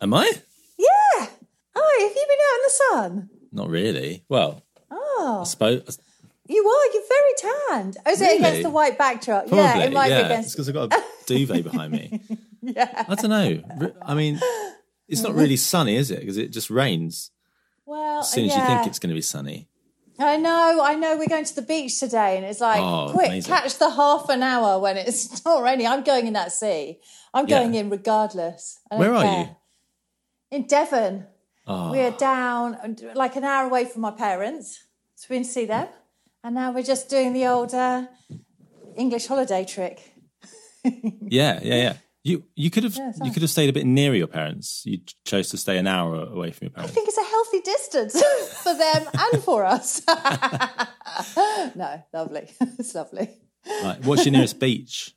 Am I? Yeah. Oh, have you been out in the sun? Not really. Well, Oh, I suppose you are. You're very tanned. Oh, is it against the white backdrop? probably. yeah, it might yeah, be against. It's because I've got a duvet behind me. Yeah. I don't know. I mean, it's not really sunny, is it? Because it just rains Well, as soon as yeah. you think it's going to be sunny. I know, I know. We're going to the beach today, and it's like, Oh, quick, amazing. catch the half an hour when it's not raining. I'm going in that sea. I'm Yeah. going in regardless. I don't Where are you? In Devon. Oh, We're down uh, like an hour away from my parents, so we didn't see them. And now we're just doing the old uh, English holiday trick. yeah, yeah, yeah. You you could have Yeah, you could have stayed a bit nearer your parents. You chose to stay an hour away from your parents. I think it's a healthy distance for them and for us. no, lovely. it's lovely. Right. What's your nearest beach?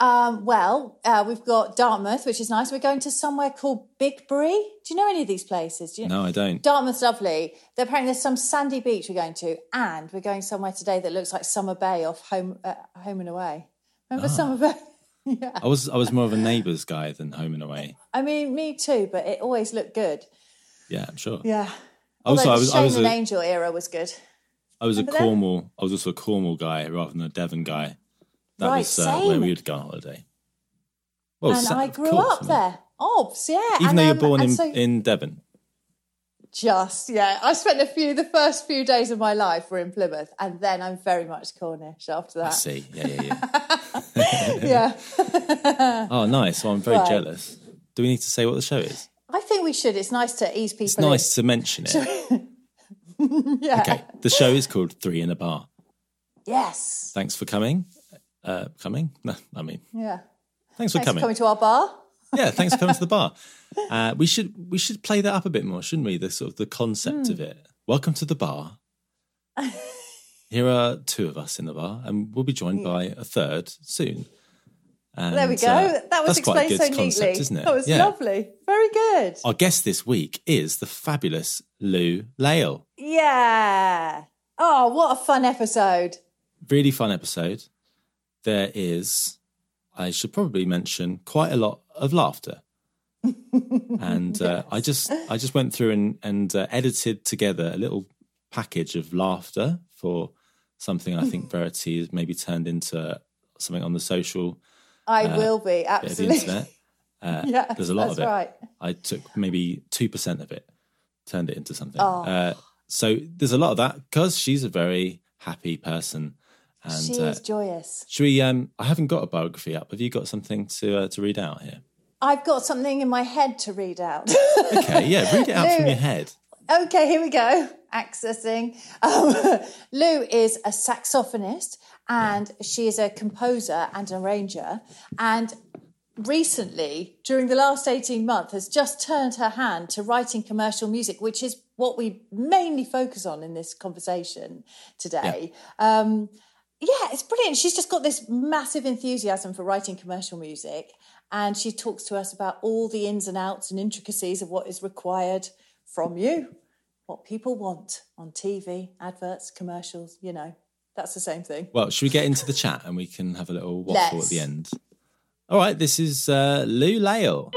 Um, well, uh, we've got Dartmouth, which is nice. We're going to somewhere called Bigbury. Do you know any of these places? Do you No, I don't. Dartmouth's lovely. There, apparently, there's some sandy beach we're going to, and we're going somewhere today that looks like Summer Bay off Home uh, Home and Away. Remember Ah. Summer Bay? yeah. I was I was more of a neighbours guy than home and away. I mean, me too, but it always looked good. Yeah, I'm sure. Yeah. Also, I was Shane I was and a, Angel era was good. I was a Remember them? Cornwall. I was also a Cornwall guy rather than a Devon guy. That Right, was uh, where we would go on holiday. Well, and sa- I grew course, up there. Obs, yeah. Even and, though you're um, born in, so- in Devon. Just yeah, I spent a few the first few days of my life were in Plymouth, and then I'm very much Cornish after that. I see. Yeah, yeah, yeah. Yeah, oh, nice. Well, I'm very Right. jealous. Do we need to say what the show is? I think we should. It's nice to ease people. It's nice to mention it. Yeah. Okay. The show is called Three in a Bar. Yes. Thanks for coming. Uh, coming? No, I mean, Yeah. thanks for Thanks coming. for coming to our bar. yeah, thanks for coming to the bar. Uh, we should we should play that up a bit more, shouldn't we? The sort of the concept Hmm. of it. Welcome to the bar. Here are two of us in the bar, and we'll be joined by a third soon. And, there we go. uh, that was that's quite a explained so concept, neatly. isn't it? That was Yeah. lovely. Very good. Our guest this week is the fabulous Lou Lale. Yeah. Oh, what a fun episode. Really fun episode. There is, I should probably mention, quite a lot of laughter. and uh, I just I just went through and and uh, edited together a little package of laughter for something I think Verity has maybe turned into something on the social I Uh, will be absolutely. internet. Uh, Yeah, there's a lot of it. right. I took maybe two percent of it, turned it into something. Oh. Uh, so there's a lot of that because she's a very happy person. And she uh, is joyous. should we? Um, I haven't got a biography up. Have you got something to uh, to read out here? I've got something in my head to read out. Okay, yeah, read it out from your head. Okay, here we go. Accessing. Um, Lou is a saxophonist and she is a composer and arranger. And recently, during the last 18 months, has just turned her hand to writing commercial music, which is what we mainly focus on in this conversation today. Um, yeah, it's brilliant. She's just got this massive enthusiasm for writing commercial music. and she talks to us about all the ins and outs and intricacies of what is required from you, what people want on TV, adverts, commercials. You know, that's the same thing. Well, should we get into the chat and we can have a little waffle Let's. at the end? All right, this is uh, Lou Lale.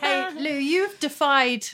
Hey, Lou, you've defied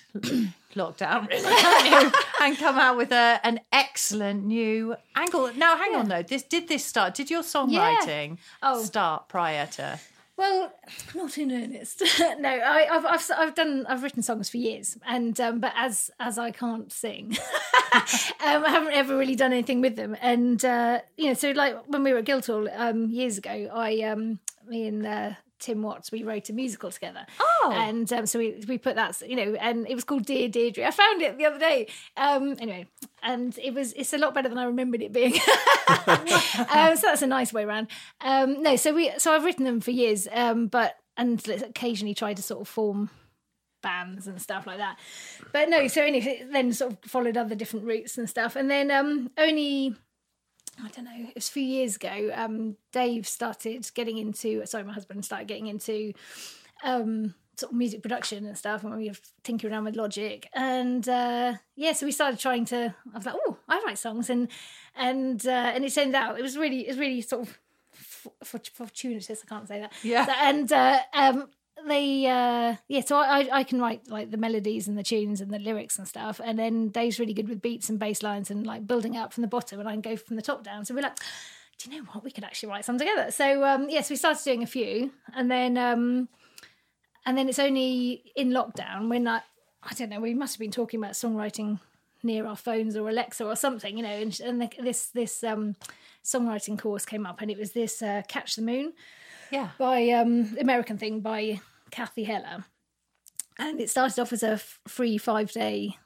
lockdown, really, and come out with a, an excellent new angle. Now, hang on though. This did this start? Did your songwriting Oh. start prior to? Well, not in earnest. no, I, I've, I've I've done I've written songs for years, and um, but as as I can't sing, um, I haven't ever really done anything with them. And uh, you know, so like when we were at Guildhall um, years ago, I um, me and uh, Tim Watts we wrote a musical together. Oh. and um, so we we put that you know, and it was called Dear Deirdre. I found it the other day. Um, anyway, and it was it's a lot better than I remembered it being. um, so that's a nice way around. Um, no, so we so I've written them for years, um, but and occasionally tried to sort of form bands and stuff like that. But no, so anyway, then sort of followed other different routes and stuff, and then um, only. I don't know. It was a few years ago. Um, Dave started getting into. Sorry, my husband started getting into um, sort of music production and stuff, and we were tinkering around with Logic. And uh, yeah, so we started trying to. I was like, oh, I write songs, and and uh, and it turned out it was really it was really sort of f- fortuitous. I can't say that. Yeah. So- and uh, um, they uh, yeah, so I, I can write like the melodies and the tunes and the lyrics and stuff, and then Dave's really good with beats and bass lines and like building up from the bottom, and I can go from the top down. So we're like. Do you know what? We could actually write some together. So um, yes, we started doing a few, and then um, and then it's only in lockdown when I, I don't know, we must have been talking about songwriting near our phones or Alexa or something, you know, and, and the, this this um, songwriting course came up, and it was this uh, Catch the Moon Yeah. by um, American thing by Cathy Heller, and it started off as a f- free five day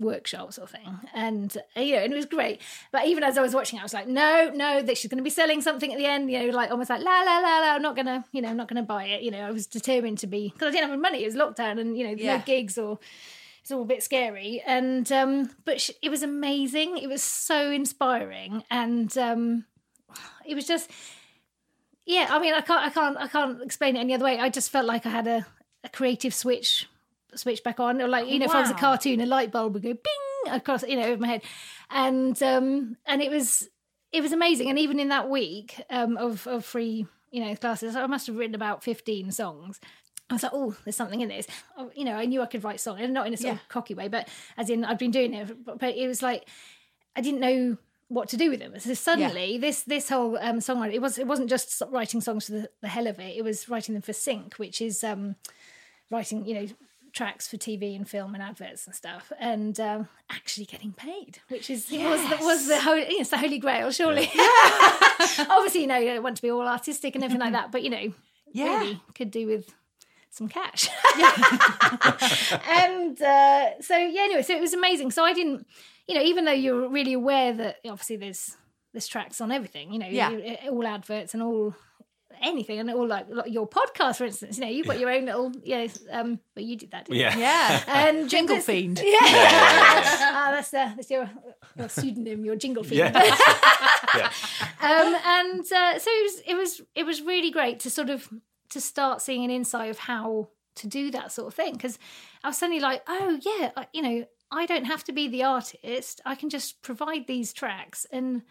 workshop sort of thing. And uh, you know and it was great. But even as i was watching i was like no no that she's going to be selling something at the end you know like almost like la la la la i'm not gonna you know i'm not gonna buy it. You know i was determined to be because i didn't have any money it was lockdown and you know Yeah. no gigs or it's all a bit scary. And um but sh- it was amazing. It was so inspiring. And um it was just yeah i mean i can't i can't i can't explain it any other way i just felt like i had a, a creative switch switch back on or like you know if i was a cartoon a light bulb would go bing across you know over my head and um and it was it was amazing and even in that week um of of free you know classes i must have written about 15 songs I was like, oh, there's something in this. Oh, you know, I knew I could write songs, and not in a sort Yeah. of cocky way, but as in I'd been doing it. But, but it was like I didn't know what to do with them. So suddenly, this this whole um, songwriting it was it wasn't just writing songs for the, the hell of it. It was writing them for sync, which is um, writing you know tracks for TV and film and adverts and stuff, and um, actually getting paid, which is was the, was the holy it's the holy grail, surely. Obviously, you know, you don't want to be all artistic and everything like that, but you know, Yeah. really could do with some cash. and uh, so yeah, anyway, so it was amazing. So I didn't, you know, even though you're really aware that obviously there's there's tracks on everything, you know, Yeah. you- all adverts and all anything and all like, like your podcast for instance you know you've got your own little yeah um but you did that didn't you? Yeah. Yeah. and Jingle this- Fiend. yeah, Ah, that's uh, that's your your pseudonym your jingle fiend Yeah. um, and uh, so it was it was it was really great to sort of to start seeing an insight of how to do that sort of thing because I was suddenly like, oh yeah, I- you know, I don't have to be the artist. I can just provide these tracks and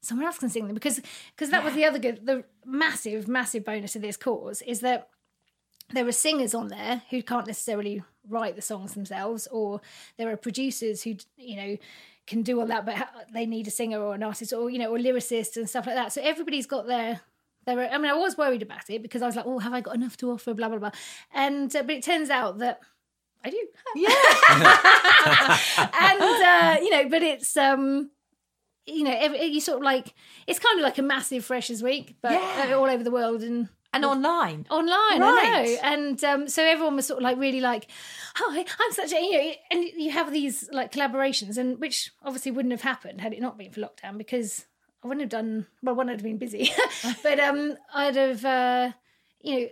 someone else can sing them. Because because that was the other good the massive massive bonus of this course is that there are singers on there who can't necessarily write the songs themselves or there are producers who you know can do all that but they need a singer or an artist or you know or lyricists and stuff like that. So everybody's got their their i mean i was worried about it because i was like oh have i got enough to offer? blah blah blah. And uh, but it turns out that i do yeah. and uh, you know, but it's um, you know, every, you sort of like it's kind of like a massive Freshers Week, but Yeah. uh, all over the world and And online. online. I know, and um, so everyone was sort of like really like, oh, I'm such a you know, and you have these like collaborations, and which obviously wouldn't have happened had it not been for lockdown because I wouldn't have done well. One, I'd have been busy, but um, I'd have uh, you know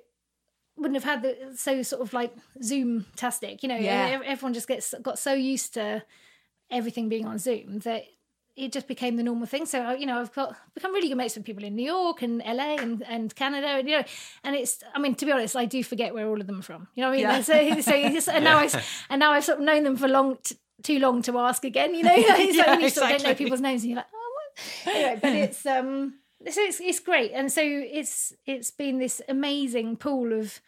wouldn't have had the so sort of like Zoom tastic. You know, Yeah. everyone just gets got so used to everything being on Zoom that it just became the normal thing. So you know, I've got become really good mates with people in New York and LA and, and Canada, and you know, and it's. I mean, to be honest, I do forget where all of them are from. You know what I mean? Yeah. So, so it's- and now I and now I've sort of known them for long. T- too long to ask again, you know. It's like Yeah, you sort of don't know people's names, and you're like, oh, what? Anyway, but it's um, so it's it's great, and so it's it's been this amazing pool of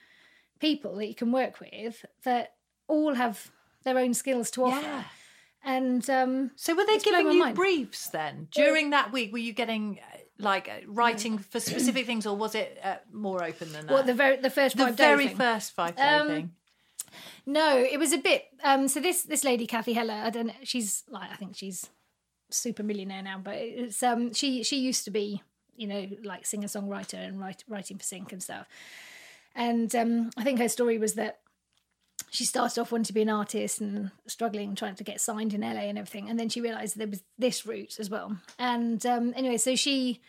people that you can work with that all have their own skills to offer. Yeah. And um, So were they giving you mind. briefs then during that week? Were you getting uh, like uh, writing for specific things, or was it uh, more open than that? what the very the first the five very first five day Um, thing. No, it was a bit. Um, so this this lady Cathy Heller, I don't know. She's like I think she's super millionaire now, but it's um she she used to be you know like singer songwriter and write, writing for Sync and stuff. And um, I think her story was that she started off wanting to be an artist and struggling trying to get signed in LA and everything, and then she realised there was this route as well. And um, anyway, so she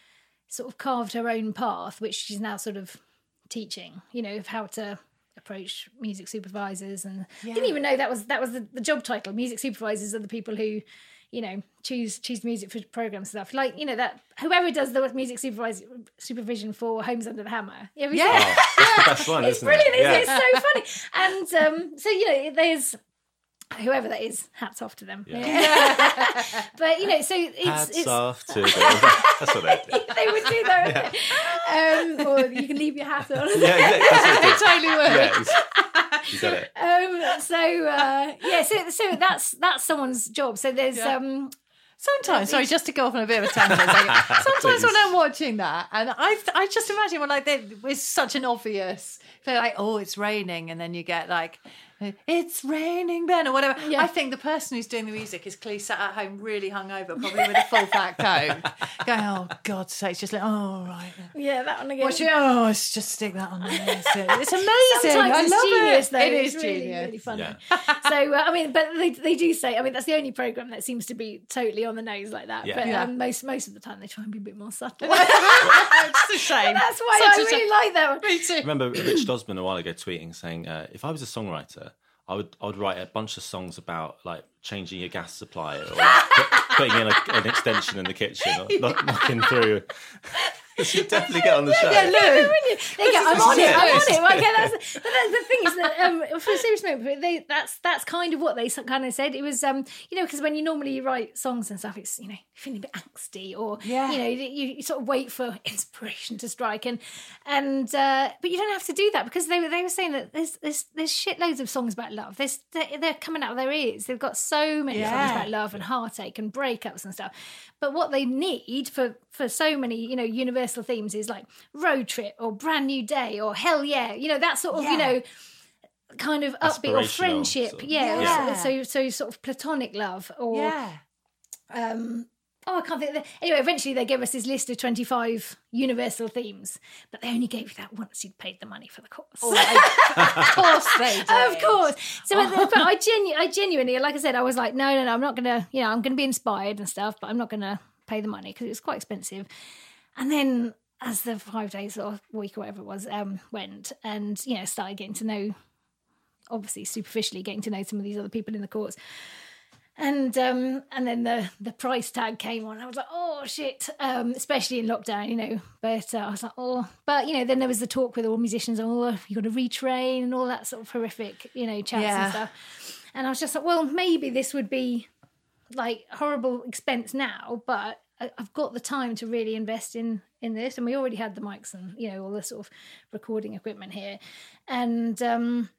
sort of carved her own path, which she's now sort of teaching. You know of how to approach music supervisors and didn't even know that was that was the, the job title music supervisors are the people who you know choose choose music for programs and stuff like you know that whoever does the music supervision for homes under the hammer yeah Yeah. That's the best one, it's isn't brilliant it? it? it's so funny and um so you know there's whoever that is hats off to them but you know so it's Hats it's off to them. That's what they do. they would do that um or you can leave your hat on Yeah, exactly. That's what they totally would. Yeah, you got it. um so uh yeah so so that's that's someone's job so there's Yeah. um Sometimes, sorry, just to go off on a bit of a tangent. a second. Sometimes when I'm watching that, and I, I just imagine when like there it's such an obvious, they're like, oh, it's raining, and then you get like, it's raining, Ben, or whatever. Yeah. I think the person who's doing the music is clearly sat at home, really hungover, probably with a full fat coat, going, oh God's sake, it's just like, oh right, yeah that one again watch it. Oh, let's just stick that on there. It's, it's amazing. Sometimes I it's love genius, it. though. It it's is really, genius. really funny. Yeah. so, uh, I mean, but they, they do say, I mean, that's the only program that seems to be totally on the nose like that. Yeah. But Yeah. Um, most most of the time, they try and be a bit more subtle. it's a shame. that's why Such I a really shame. like that one. Me too. I remember Richard Osman a while ago tweeting saying, uh, "If I was a songwriter, I would I would write a bunch of songs about like changing your gas supply or putting in a, an extension in the kitchen or knock, knocking through." Should definitely get on the show. Yeah, look. There you go. I'm on it. I'm on it. Well, Okay, that's, but that's the thing is that um, for a serious moment, they, that's that's kind of what they kind of said. It was, um, you know, because when you normally write songs and stuff, it's you know feeling a bit angsty, or Yeah. you know, you, you sort of wait for inspiration to strike, and and uh, but you don't have to do that because they were they were saying that there's there's there's shitloads of songs about love. There's they're, they're coming out of their ears. They've got so many songs about love and heartache and breakups and stuff. But what they need for for so many you know universal themes is like road trip or brand new day or hell yeah, you know that sort of you know kind of upbeat or friendship, sort of- yeah. Yeah. So, so so sort of platonic love or Yeah. um oh I can't think of the, anyway eventually they gave us this list of 25 universal themes but they only gave you that once you'd paid the money for the course of course they did. of course so but, but I, genu- I genuinely like I said I was like no no no I'm not gonna you know I'm gonna be inspired and stuff but I'm not gonna pay the money because it was quite expensive. And then as the five days or week or whatever it was um went and you know started getting to know obviously superficially getting to know some of these other people in the courts. And um and then the the price tag came on. I was like oh shit um especially in lockdown you know. But uh, i was like oh but you know then there was the talk with all musicians oh you got to retrain and all that sort of horrific you know chats Yeah. and stuff. And i was just like well maybe this would be like horrible expense now but I've got the time to really invest in in this, and we already had the mics and you know all the sort of recording equipment here, and um,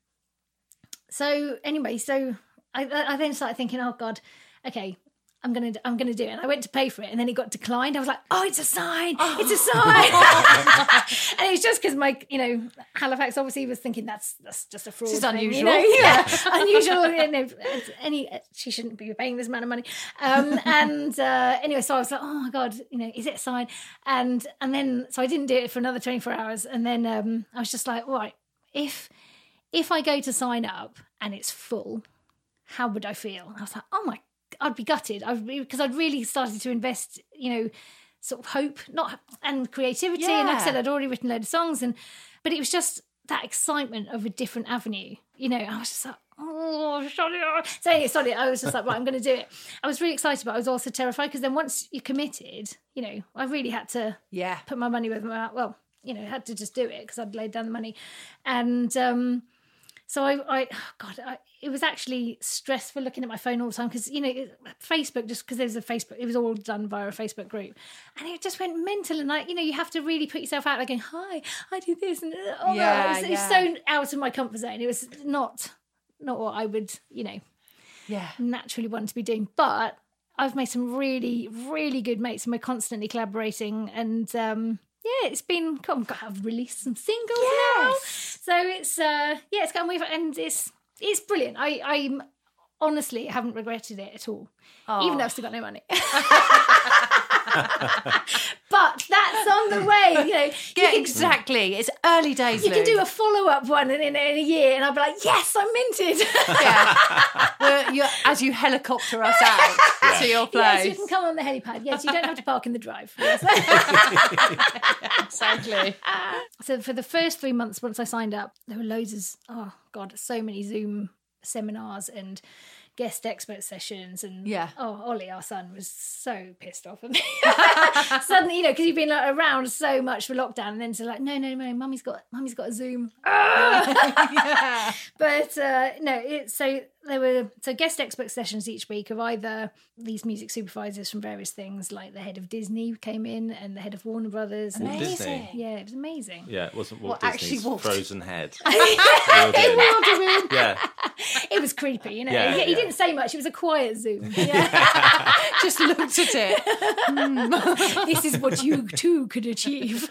so anyway, so I, I then started thinking, oh god, okay, I'm gonna I'm gonna do it. And I went to pay for it, and then it got declined. I was like, oh, it's a sign, it's a sign. and it was just because my you know Halifax obviously was thinking that's that's just a fraud. is thing, you unusual. know? yeah, unusual. You know, any she shouldn't be paying this amount of money. Um, and uh, anyway, so I was like, oh my god, you know, is it a sign? And and then so I didn't do it for another 24 hours, and then um, I was just like, all right, if if I go to sign up and it's full, how would I feel? I was like, oh my, I'd be gutted. I'd because I'd really started to invest, you know, sort of hope, not and creativity. And like I said, I'd already written a load of songs, and but it was just that excitement of a different avenue. You know, I was just like, oh, sorry. So sorry, I was just like, right, I'm going to do it. I was really excited, but I was also terrified because then once you're committed, you know, I really had to Yeah. put my money where my. Well, you know, had to just do it because I'd laid down the money, and um, so I, I oh God, I, it was actually stressful looking at my phone all the time because you know it- Facebook just because there's a Facebook, it was all done via a Facebook group, and it just went mental. And like you know, you have to really put yourself out, like going, "Hi, I do this," and oh, Yeah, it, was, it was so out of my comfort zone. It was not not what I would, you know, Yeah. naturally want to be doing. But I've made some really, really good mates, and we're constantly collaborating. And um, yeah, it's been. Come, I've released some singles now, so it's uh, yeah, it's gone with, and it's it's brilliant. I I'm honestly haven't regretted it at all, even though I've still got no money. Oh. but that's on the way. You know, you Yeah, can- exactly. It's early days. You can do a follow up one in, in, in a year, and I'll be like, yes, I'm minted. Where you as you helicopter us out to your yes, you can come on the helipad. Yes, you don't have to park in the drive. Yes. exactly. so for the first three months, once I signed up, there were loads of oh god, so many Zoom seminars and guest expert sessions and Yeah. oh Ollie our son was so pissed off at me suddenly you know because you've been like, around so much for lockdown and then to like no no no mummy's got mummy's got a zoom yeah. but uh, no, it, so there were so guest expert sessions each week of either these music supervisors from various things, like the head of Disney came in and the head of Warner Brothers. and- Disney. Yeah, it was amazing. Yeah, it wasn't Walt Well, actually, Disney's Walt- frozen head. yeah. it was creepy, you know. Yeah, he, he didn't say much. It was a quiet Zoom. Yeah, Just looked at it. this is what you too could achieve.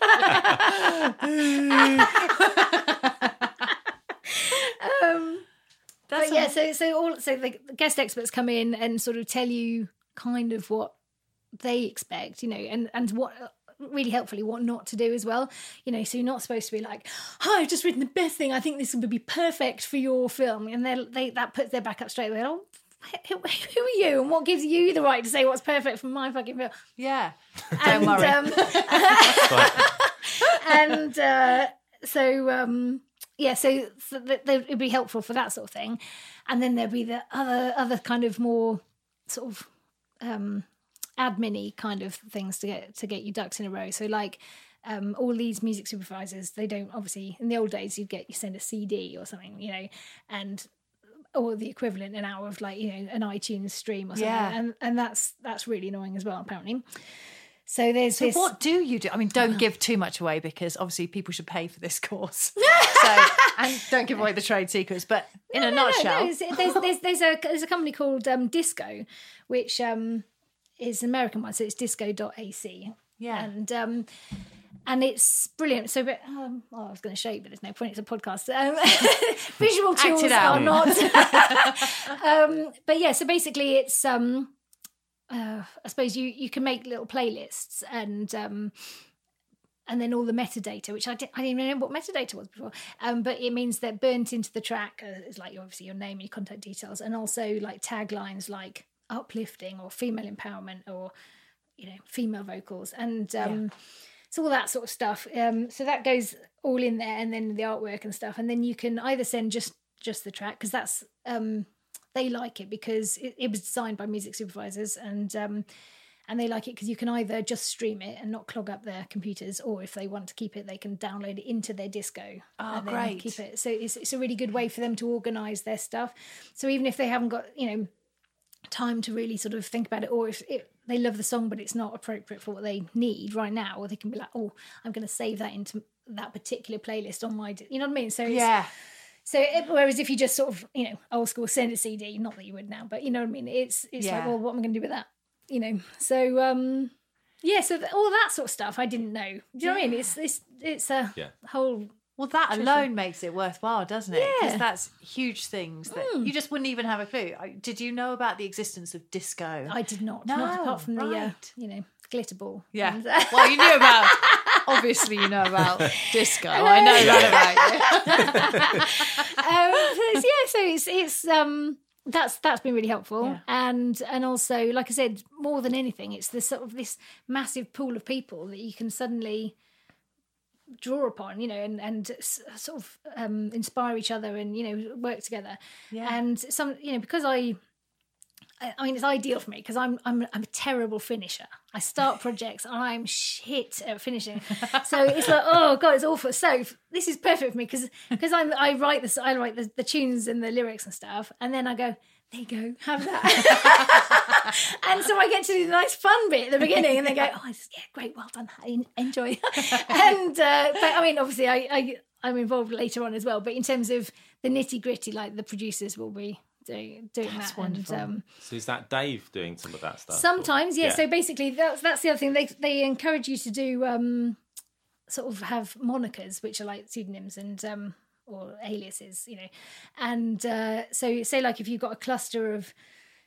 um, That's but yeah, so so all so the guest experts come in and sort of tell you kind of what they expect, you know, and and what really helpfully what not to do as well. You know, so you're not supposed to be like, "Hi, I've just written the best thing. I think this would be perfect for your film," and they they that puts their back up straight away. Oh, who, who are you, and what gives you the right to say what's perfect for my fucking film? yeah. and, don't worry. Um, and uh, so um, yeah, so, so th- th- it'd be helpful for that sort of thing, and then there'd be the other other kind of more sort of um, admin kind of things to get to get your ducks in a row. So like. Um, all these music supervisors, they don't obviously. In the old days, you'd get you send a CD or something, you know, and or the equivalent now of like you know an iTunes stream or something, Yeah. and and that's that's really annoying as well apparently. So there's So this. what do you do? I mean, don't give too much away because obviously people should pay for this course. so and don't give away the trade secrets. But in a No, no, nutshell, no, there's, there's, there's a there's a company called um, Disco, which um, is an American one, so it's disco.ac. Yeah. and um, and it's brilliant. So, but, um, oh, I was going to show you, but there's no point. It's a podcast. Um, visual tools are not. um, but yeah, so basically, it's um, uh, I suppose you you can make little playlists and um, and then all the metadata, which I, di- I didn't even know what metadata was before. Um, but it means that burnt into the track uh, is like obviously your name and your contact details, and also like taglines like uplifting or female empowerment or you know female vocals and um, so all that sort of stuff. Um, so that goes all in there, and then the artwork and stuff, and then you can either send just just the track because that's um, they like it because it, it was designed by music supervisors and. Um, and they like it because you can either just stream it and not clog up their computers, or if they want to keep it, they can download it into their disco. Oh, great. Keep it. So it's it's a really good way for them to organise their stuff. So even if they haven't got you know time to really sort of think about it, or if it, they love the song but it's not appropriate for what they need right now, or they can be like, oh, I'm going to save that into that particular playlist on my, you know what I mean? So it's, yeah, so it, whereas if you just sort of you know old school send a CD, not that you would now, but you know what I mean. It's it's like well, what am I going to do with that? You know. So um yeah, so th- all that sort of stuff I didn't know. Do you know what I mean? It's it's it's a Yeah. whole. Well, that alone makes it worthwhile, doesn't it? Because Yeah. that's huge things that you just wouldn't even have a clue. I- Did you know about the existence of disco? I did not. No, not apart from the uh, you know glitter ball. yeah. And, uh, well, you knew about. Obviously, you know about disco. I know that about you. um, yeah, so it's it's um that's that's been really helpful, Yeah. and and also like I said, more than anything, it's this sort of this massive pool of people that you can suddenly draw upon, you know, and and sort of um, inspire each other and you know work together. Yeah. And some, you know, because I. I I mean, it's ideal for me because I'm I'm I'm a terrible finisher. I start projects and I'm shit at finishing. So it's like, oh god, it's awful. So this is perfect for me because because I'm I write this I write the, the tunes and the lyrics and stuff, and then I go, there you go, have that. and so I get to do the nice fun bit at the beginning, and they go, oh, yeah, great, well done, I enjoy. and uh, but I mean, obviously, I, I I'm involved later on as well. But in terms of the nitty gritty, like the producers will be doing doing That's that. wonderful. And, um, So is that Dave doing some of that stuff? Sometimes, yeah. Yeah. So basically, that's that's the other thing. They they encourage you to do um, sort of have monikers, which are like pseudonyms and um, or aliases, you know. And uh, so, say like if you've got a cluster of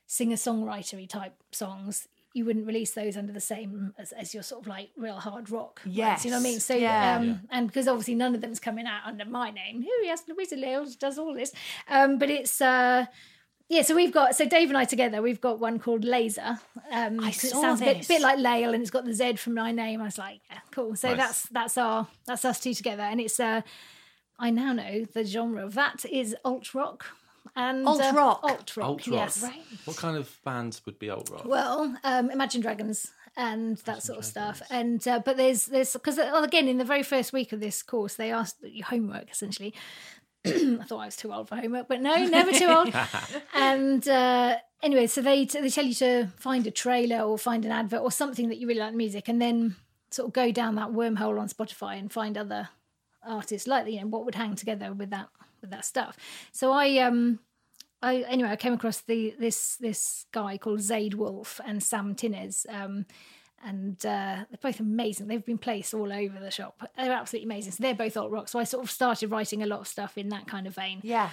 singer songwritery type songs. You wouldn't release those under the same as, as your sort of like real hard rock. ones, you know what I mean. So, yeah. um, and because obviously none of them's coming out under my name. Oh yes, Louisa Lales does all this. Um, but it's uh, yeah, so we've got so Dave and I together. We've got one called Laser. Um, I 'cause it saw sounds a bit, bit like Lail, and it's got the Z from my name. I was like, yeah, cool. So Nice. that's that's our that's us two together, and it's uh, I now know the genre that is alt rock and Alt uh, rock? alt rock. Alt rock. Yes. What kind of bands would be alt rock? Well, um, Imagine Dragons and that sort of stuff. And uh, but there's there's because again in the very first week of this course they asked your homework essentially. I thought I was too old for homework, but no, never too old. and uh, anyway, so they they tell you to find a trailer or find an advert or something that you really like the music, and then sort of go down that wormhole on Spotify and find other artists like you know what would hang together with that with that stuff. So I um I anyway I came across the this this guy called Zayde Wolf and Sam Tinnesz. Um, and uh, they're both amazing. They've been placed all over the shop. They're absolutely amazing. So they're both alt rock. So I sort of started writing a lot of stuff in that kind of vein. Yeah.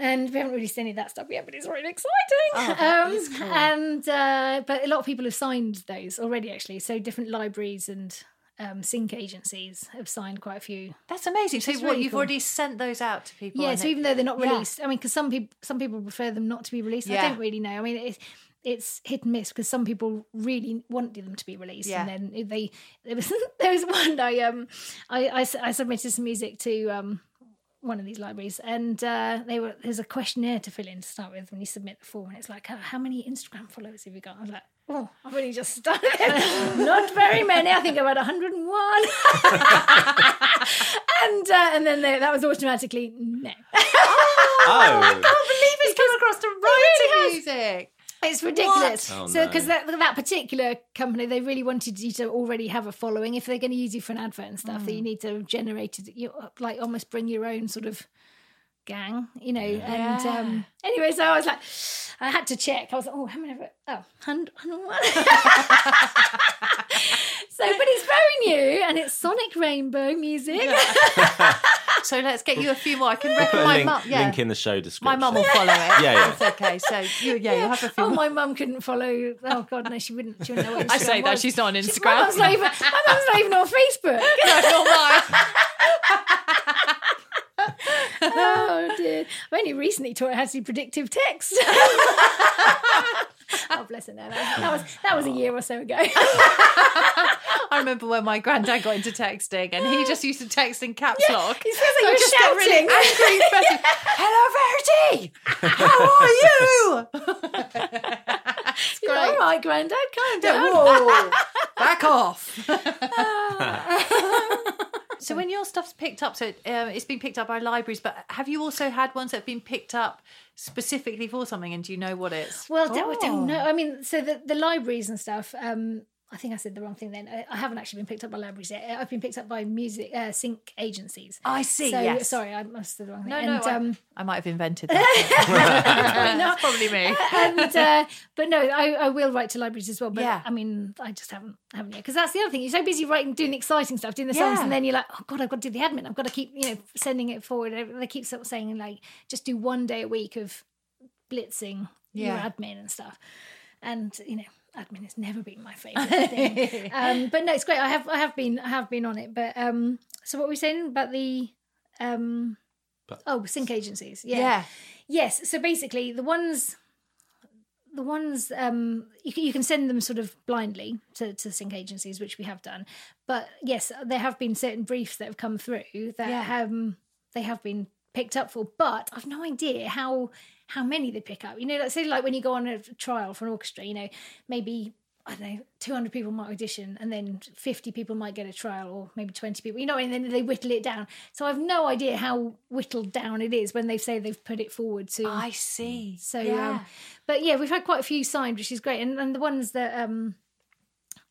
And we haven't released any of that stuff yet, but it's really exciting. Oh, that um, is cool. And uh, but a lot of people have signed those already, actually. So different libraries and um, sync agencies have signed quite a few That's amazing. So what really you've cool. already sent those out to people. yeah, so it- even though they're not Yeah. released, I mean, because some people some people prefer them not to be released. I don't really know. I mean, it's it's hit and miss because some people really want them to be released, Yeah. and then they there was there was one I um I I, I submitted some music to um one of these libraries, and uh, they were there's a questionnaire to fill in to start with when you submit the form, and it's like, oh, how many Instagram followers have you got? I was like. Oh, I've only just started. Not very many. I think about 101. and uh, and then they, that was automatically no. Oh, believe it's come across to really writing has. music. It's ridiculous. Oh, so, because no. that that particular company, they really wanted you to already have a following. If they're going to use you for an advert and stuff, that you need to generate it. You like almost bring your own sort of gang, you know. And um, anyway, so I was like, I had to check. I was like, oh, how many? Have I, oh, 101. so, but it's very new, and it's Sonic Rainbow music. So let's get you a few more. I can put reckon my link, mum. Yeah, link in the show description. my description. mum will follow it. Yeah, yeah. It's okay. So you, yeah, you'll have a few. Oh, more. my mum couldn't follow. Oh God, no, she wouldn't. She wouldn't know what Instagram I say that was. she's not on Instagram. My Instagram. mum's not even. My mum's not even on Facebook. Nor mine. oh dear! I've only recently taught her how to do predictive text. Oh bless her! No, that was that was, that was a year or so ago. I remember when my granddad got into texting, and he just used to text in caps lock. It feels like So you're just get really shouting. angry expression. Hello, Verity. How are you? Like, All right, Grandad, calm down. Whoa, back off. so when your stuff's picked up, so um, it's been picked up by libraries, but have you also had ones that have been picked up specifically for something? And do you know what it's? Well, don't, Oh. don't know. I mean, so the, the libraries and stuff. Um, I think I said the wrong thing then. I, I haven't actually been picked up by libraries yet. I've been picked up by music uh, sync agencies. I see. So yes. sorry, I must have said the wrong thing. No, and, no, I, um, I might have invented that. That's probably me. and uh, but no, I, I will write to libraries as well. But Yeah. I mean, I just haven't haven't yet because that's the other thing. You're so busy writing, doing the exciting stuff, doing the songs, Yeah. and then you're like, oh god, I've got to do the admin. I've got to keep you know sending it forward. They keep sort of saying like, just do one day a week of blitzing your admin and stuff, and you know. Admin has never been my favourite thing, um, but no, it's great. I have, I have been, I have been on it. But um, so what were we saying about the, um, But- oh, sync agencies? Yeah. Yes. So basically, the ones the ones um, you, can, you can send them sort of blindly to, to sync agencies, which we have done. But yes, there have been certain briefs that have come through that Yeah. um, they have been picked up for. But I've no idea how how many they pick up. You know, like say like when you go on a trial for an orchestra, you know, maybe I don't know, 200 people might audition and then 50 people might get a trial or maybe 20 people, you know, and then they whittle it down. So I've no idea how whittled down it is when they say they've put it forward to. I see. So, yeah. um, but yeah, we've had quite a few signed, which is great. And, and the ones that, um,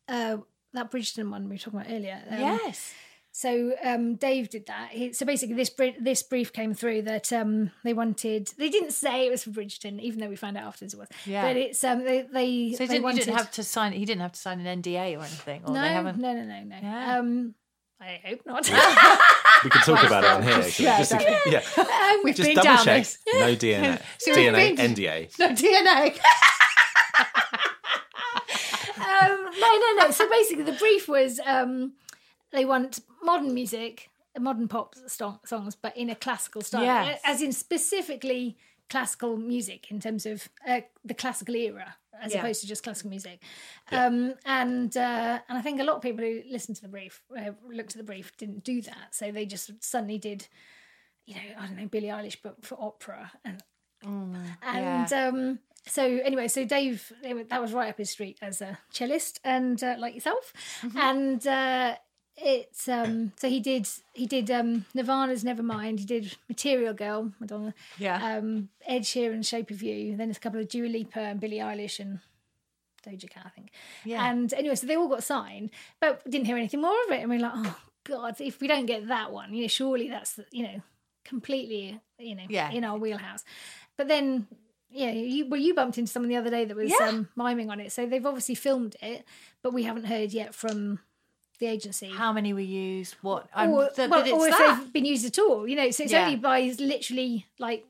uh, that Bridgerton one we were talking about earlier. Um, yes. So um, Dave did that. He, so basically, this bri- this brief came through that um, they wanted. They didn't say it was for Bridgerton, even though we found out afterwards it was. Yeah. But it's um, they they, So they didn't, wanted. didn't have to sign. He didn't have to sign an NDA or anything. Or no, they haven't. no, no, no, no. Yeah. Um, I hope not. We can talk about it on here. Yeah, Just, exactly. yeah. We've Just been double down check. this. No DNA. So we've DNA, been- NDA. No DNA. um, no, no, no. So basically, the brief was um, they want modern music, modern pop songs, but in a classical style, Yes. as in specifically classical music in terms of uh, the classical era, as Yeah. opposed to just classical music. Um, and uh, and I think a lot of people who listened to the brief, uh, looked at the brief, didn't do that. So they just suddenly did, you know, I don't know, Billie Eilish, but for opera and and um, so anyway, so Dave, that was right up his street as a cellist, and uh, like yourself, and uh, it's um, so he did he did um, Nirvana's Nevermind, he did Material Girl, Madonna, Yeah. um, Ed Sheeran, Shape of You, then there's a couple of Dua Lipa and Billie Eilish and Doja Cat, I think. Yeah. And anyway, so they all got signed, but didn't hear anything more of it, and we are like, oh god, if we don't get that one, you know, surely that's you know completely you know Yeah. in our wheelhouse. But then, yeah, you well, you bumped into someone the other day that was Yeah. um, miming on it, so they've obviously filmed it, but we haven't heard yet from the agency. How many were used? What? I'm, or, the, well, it's or if they've been used at all, you know. So it's Yeah. only by literally like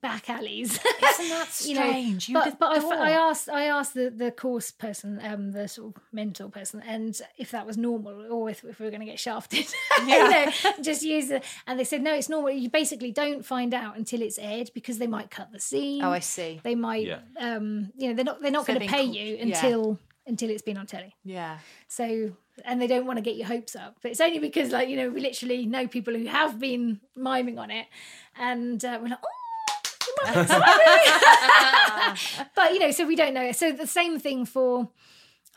back alleys. Isn't that you know, strange? You'd but but I. I asked I asked the, the course person, um, the sort of mentor person, and if that was normal or if, if we were going to get shafted, you know, just use it. And they said no, it's normal. You basically don't find out until it's aired because they might cut the scene. Oh, I see. They might, Yeah. um, you know, they're not they're not So going to pay call- you yeah. until until it's been on telly. Yeah. So, and they don't want to get your hopes up. But it's only because, like, you know, we literally know people who have been miming on it, and uh, we're like, oh. you might be sorry." but you know, so we don't know. So the same thing for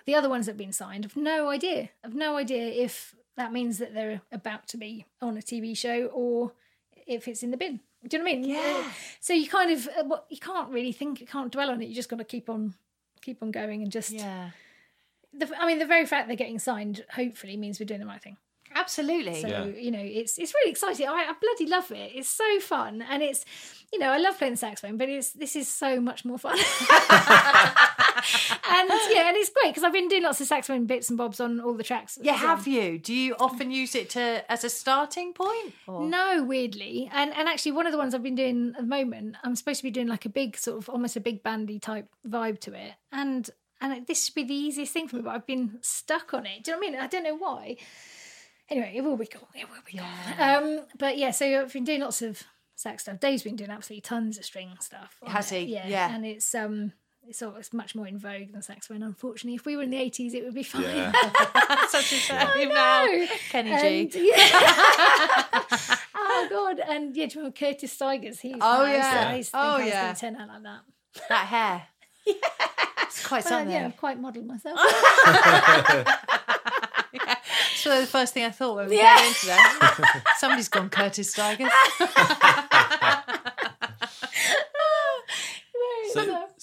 the other ones that have been signed. I've no idea. I've no idea if that means that they're about to be on a TV show or if it's in the bin. Do you know what I mean? Yeah. So you kind of, uh, well, you can't really think, you can't dwell on it. You just got to keep on, keep on going and just Yeah. The, I mean, the very fact they're getting signed hopefully means we're doing the right thing. Absolutely. So Yeah. you know, it's it's really exciting. I, I bloody love it. It's so fun, and it's you know, I love playing the saxophone, but it's this is so much more fun. and yeah, and it's great because I've been doing lots of saxophone bits and bobs on all the tracks. Yeah, well. have you? Do you often use it to as a starting point? Or? No, weirdly, and and actually, one of the ones I've been doing at the moment, I'm supposed to be doing like a big sort of almost a big bandy type vibe to it, and and this should be the easiest thing for me, but I've been stuck on it. Do you know what I mean? I don't know why. Anyway, it will be cool. It will be cool. Um, but yeah, so I've been doing lots of sax stuff. Dave's been doing absolutely tons of string stuff. Has it. he? Yeah, Yeah. and it's um. It's, all, it's much more in vogue than saxophone. Unfortunately, if we were in the 80s, it would be fine. Yeah. Such a shame now. know. Kenny And, G. yeah. oh god! And yeah, do you remember Curtis Stigers? He's Oh, nice. yeah. I used to Oh, think I was yeah. going to turn out like that. That hair. It's quite Well, something. yeah, I've quite modelled myself. yeah. So the first thing I thought when we Yeah. came into that, somebody's gone Curtis Stigers.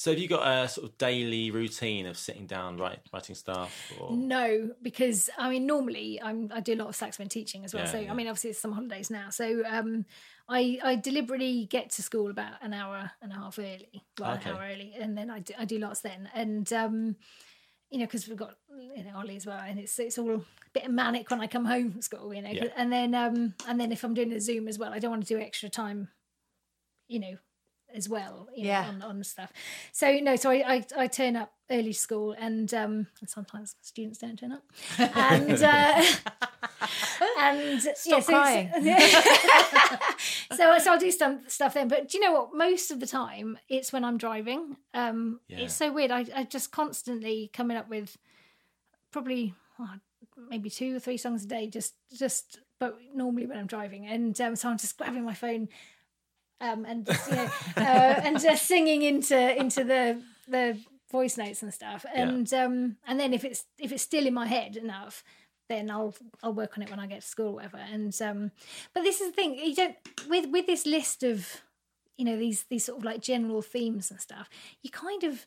So, have you got a sort of daily routine of sitting down, write, writing stuff? Or... no, because I mean, normally I'm, I do a lot of saxophone teaching as well. Yeah, so yeah. I mean, obviously it's some holidays now. So um, I I deliberately get to school about an hour and a half early, well, Okay. an hour early, and then I do, I do lots then, and um, you know, because we've got you know Ollie as well, and it's it's all a bit manic when I come home from school, you know, Yeah. and then um, and then if I'm doing a Zoom as well, I don't want to do extra time, you know, as well, you know, Yeah. on, on stuff. So no, so I, I I turn up early school, and um, and sometimes students don't turn up, and uh, and Stop crying. so so I'll do some stuff then. But do you know what? Most of the time, it's when I'm driving. Um, Yeah. It's so weird. I I just constantly coming up with probably oh, maybe two or three songs a day. Just just but normally when I'm driving, and um, so I'm just grabbing my phone. Um, and just, you know, uh, and just singing into into the the voice notes and stuff, and um, and then if it's if it's still in my head enough, then I'll I'll work on it when I get to school or whatever. And um, but this is the thing you don't with with this list of you know these these sort of like general themes and stuff. You kind of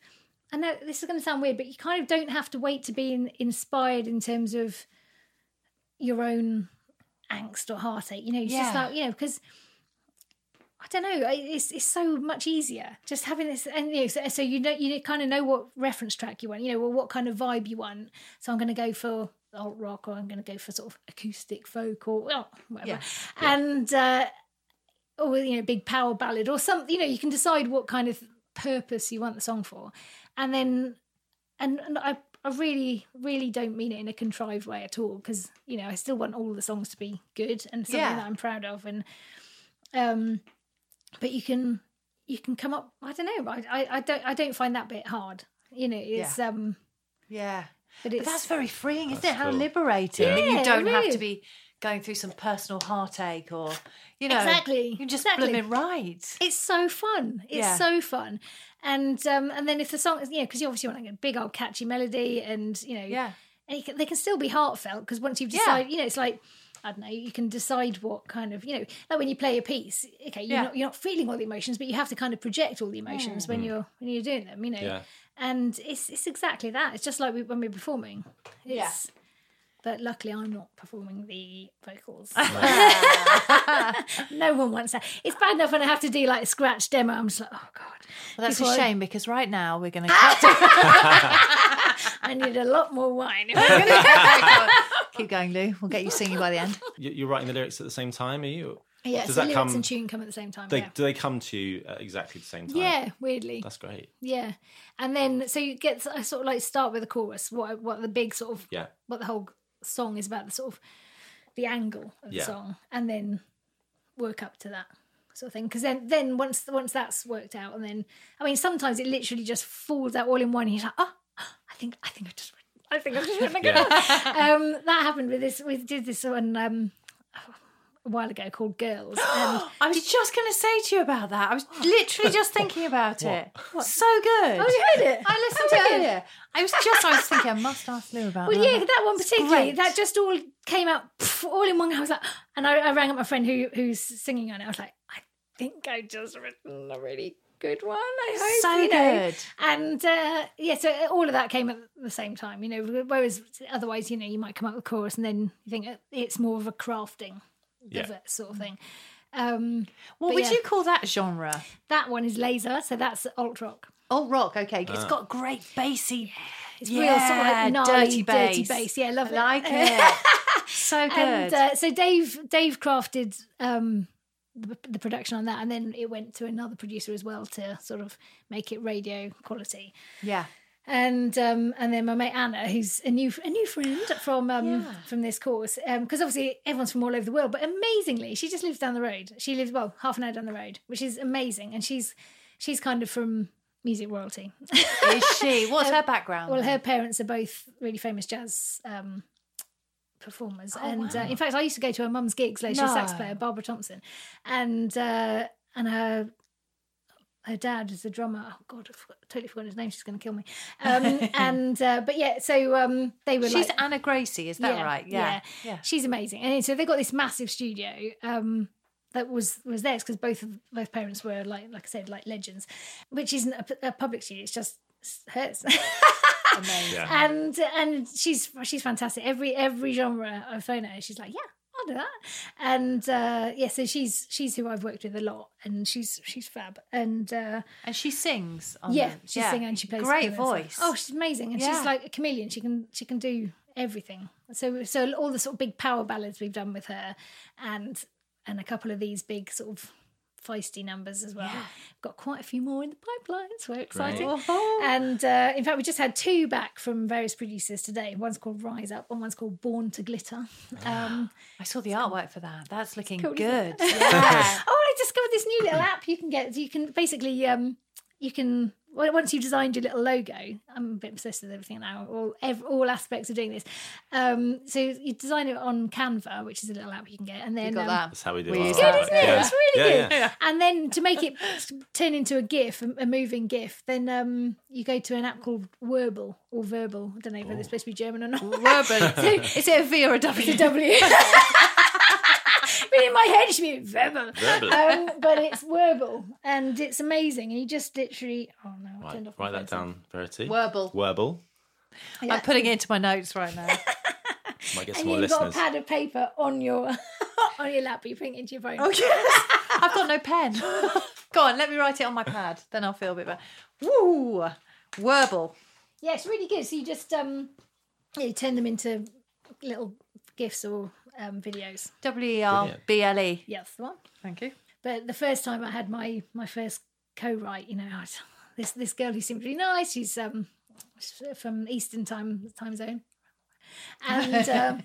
I know this is going to sound weird, but you kind of don't have to wait to be in, inspired in terms of your own angst or heartache. You know, it's just like you know because. I don't know. It's it's so much easier just having this, and you know, so, so you know you kind of know what reference track you want. You know, well, what kind of vibe you want. So I'm going to go for alt rock, or I'm going to go for sort of acoustic folk, or well, whatever. And uh, or you know, big power ballad, or something. You know, you can decide what kind of purpose you want the song for, and then and, and I. I really, really don't mean it in a contrived way at all because you know I still want all the songs to be good and something Yeah. that I'm proud of, and um, but you can you can come up. I don't know. I, I, I don't I don't find that bit hard. You know, it's um, Yeah. but But that's very freeing, isn't it? How cool. liberating that Yeah, you don't have to be going through some personal heartache or, you know, Exactly, You just exactly. blooming right. it's so fun. It's Yeah. so fun. And um, and then if the song is you know because you obviously want like a big old catchy melody and you know Yeah. and you can, they can still be heartfelt because once you've Yeah. decided you know it's like I don't know you can decide what kind of you know like when you play a piece okay you're Yeah. not you're not feeling all the emotions but you have to kind of project all the emotions Mm. when you're when you're doing them you know Yeah. and it's it's exactly that it's just like we, when we're performing it's, Yeah. But luckily, I'm not performing the vocals. no one wants that. It's bad enough when I have to do like a scratch demo. I'm just like, oh god. Well, that's Before a I- shame because right now we're going to cut. I need a lot more wine. Keep going, Lou. We'll get you singing by the end. You- You're writing the lyrics at the same time, are you? yeah, Does so that lyrics come? and tune come at the same time. They, yeah. Do they come to you at exactly the same time? yeah, weirdly. That's great. Yeah, and then so you get I sort of like start with the chorus. What what the big sort of Yeah. what the whole song is about. The sort of the angle of the Yeah. song, and then work up to that sort of thing. Because then then once once that's worked out, and then I mean sometimes it literally just falls out all in one. And you're like, oh, I think I think I just I think I'm just written a good one. Um, that happened with this. We did this one. Um, a while ago called Girls, and I was just going to say to you about that. I was literally just thinking about it. So good. Oh, you heard it? I listened Oh, to it earlier. I was just, I was thinking, I must ask Lou about that. Well, that. yeah, that one particularly, that just all came out pff, all in one. I was like, and I, I rang up my friend who who's singing on it. I was like, I think I just written a really good one. I hope So you know. good. And uh, yeah, so all of that came at the same time. You know, whereas otherwise, you know, you might come up with a chorus and then you think it's more of a crafting Yeah. of it sort of thing. Um, What would yeah, you call that genre? That one is laser, so that's alt rock. Alt rock, okay. Ah. It's got great bassy. It's real sort of like gnarly, dirty bass. dirty bass. Yeah, love I it. like it. so good. and uh, so Dave Dave crafted um, the, production on that, and then it went to another producer as well to sort of make it radio quality. yeah. And um, and then my mate Anna, who's a new a new friend from um, from this course, because obviously everyone's from all over the world, but amazingly, she just lives down the road. She lives well half an hour down the road, which is amazing, and she's she's kind of from music royalty. Is she? What's her background? Well, her parents are both really famous jazz performers, and uh, in fact, I used to go to her mum's gigs. Like she's a sax player, Barbara Thompson, and uh, and her her dad is a drummer. Oh God, I forgot, totally forgot his name. She's going to kill me. Um, and uh, but yeah, so um, they were She's like, Anna Gracie, is that right? Yeah. yeah, She's amazing, and so they got this massive studio. Um, that was was theirs because both of both parents were like like I said like legends, which isn't a, a public studio. It's just hers. Amazing. and and she's she's fantastic. Every every genre I've thrown at her, she's like, yeah, I'll do that. And uh, yeah, so she's she's who I've worked with a lot, and she's she's fab. And uh, And she sings. On yeah, the, she's singing and she plays Great voice. stuff. Oh, she's amazing, and Yeah. she's like a chameleon. She can she can do everything. So so all the sort of big power ballads we've done with her, and and a couple of these big sort of feisty numbers as well. Got quite a few more in the pipeline. So exciting. Oh. And uh, in fact, we just had two back from various producers today. One's called Rise Up, and one's called Born to Glitter. Um, I saw the artwork for that. That's looking cool, good. Yeah. oh, I discovered this new little app you can get. You can basically, um, you can once you've designed your little logo. I'm a bit obsessed with everything now. All ev- all aspects of doing this. Um, so you design it on Canva, which is a little app you can get, and then got um, that. That's how we do We our use Good, that. isn't it? Yeah. It's really Yeah, good. yeah. And then to make it turn into a GIF, a, a moving GIF, then um, you go to an app called Werble or Verbal. I don't know if it's supposed to be German or not. Urban. Is it a V or a W? It's a W. but in my head, it should be verbal. Verbal. Um, but it's Werble, and it's amazing. And you just literally, oh no, I Right, turned off write that down, Verity. Werble. Werble. Yeah. I'm putting it into my notes right now. Might get And some more you've got a pad of paper on your on your lap, but you're putting it into your phone. I've got no pen. Go on, let me write it on my pad. Then I'll feel a bit better. Woo! Werble. Yeah, it's really good. So you just um, you turn them into little gifts or um, videos. W E R B L E. Yes, the one. Thank you. But the first time I had my my first co-write, you know, I was, this this girl who seemed really nice. She's um from Eastern time time zone, and um,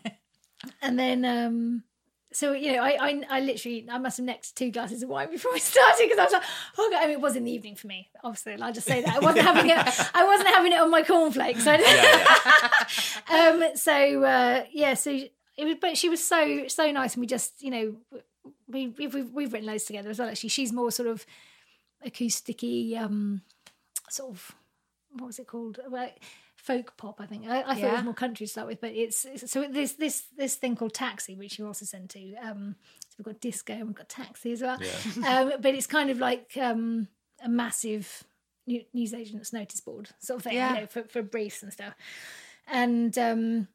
and then um. So you know, I, I I literally I must have necked two glasses of wine before I started because I was like, oh god, I mean, it was in the evening for me. Obviously, I'll just say that I wasn't having it. I wasn't having it on my cornflakes. I didn't. um. So uh, yeah. So it was, but she was so so nice, and we just you know we we've we've, we've written loads together as well. Actually, she's more sort of acousticy, um, sort of what was it called? Well, folk pop, I think. I, I thought it was more country to start with, but it's, it's so this this this thing called Taxi, which you also sent to. Um, so we've got disco and we've got Taxi as well. um, but it's kind of like um, a massive new, newsagent's notice board sort of thing, Yeah. you know, for, for briefs and stuff. And um,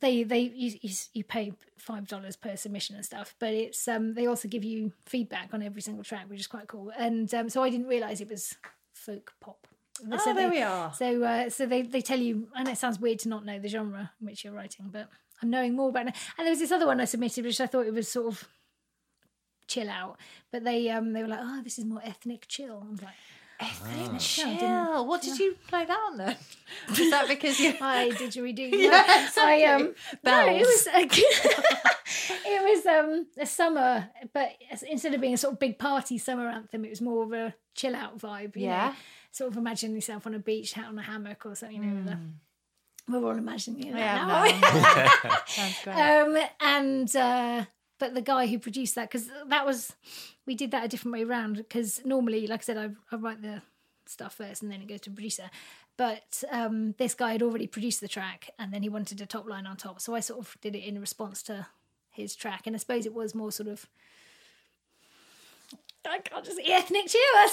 they they you, you, you pay five dollars per submission and stuff, but it's um they also give you feedback on every single track, which is quite cool. And um, so I didn't realize it was folk pop. Oh, So there they- we are. So uh, so they they tell you, and it sounds weird to not know the genre in which you're writing, but I'm knowing more about it. And there was this other one I submitted, which I thought it was sort of chill out, but they um they were like, oh, this is more ethnic chill. I was like. Ethnic chill, didn't- chill. What did you play that on then? Is that because you? Hi, didgeridoo. Yeah, I exactly. um no, it Bells. was it was um a summer, but instead of being a sort of big party summer anthem, it was more of a chill out vibe. You Yeah. know? sort of imagine yourself on a beach, out on a hammock or something. You know, with a, we're all imagining it Yeah, now. aren't no, Sounds great. um, and uh, but the guy who produced that because that was we did that a different way around because normally, like I said, I, I write the stuff first and then it goes to producer. But um, this guy had already produced the track and then he wanted a top line on top, so I sort of did it in response to his track, and I suppose it was more sort of. I can't just ethnic chill. That's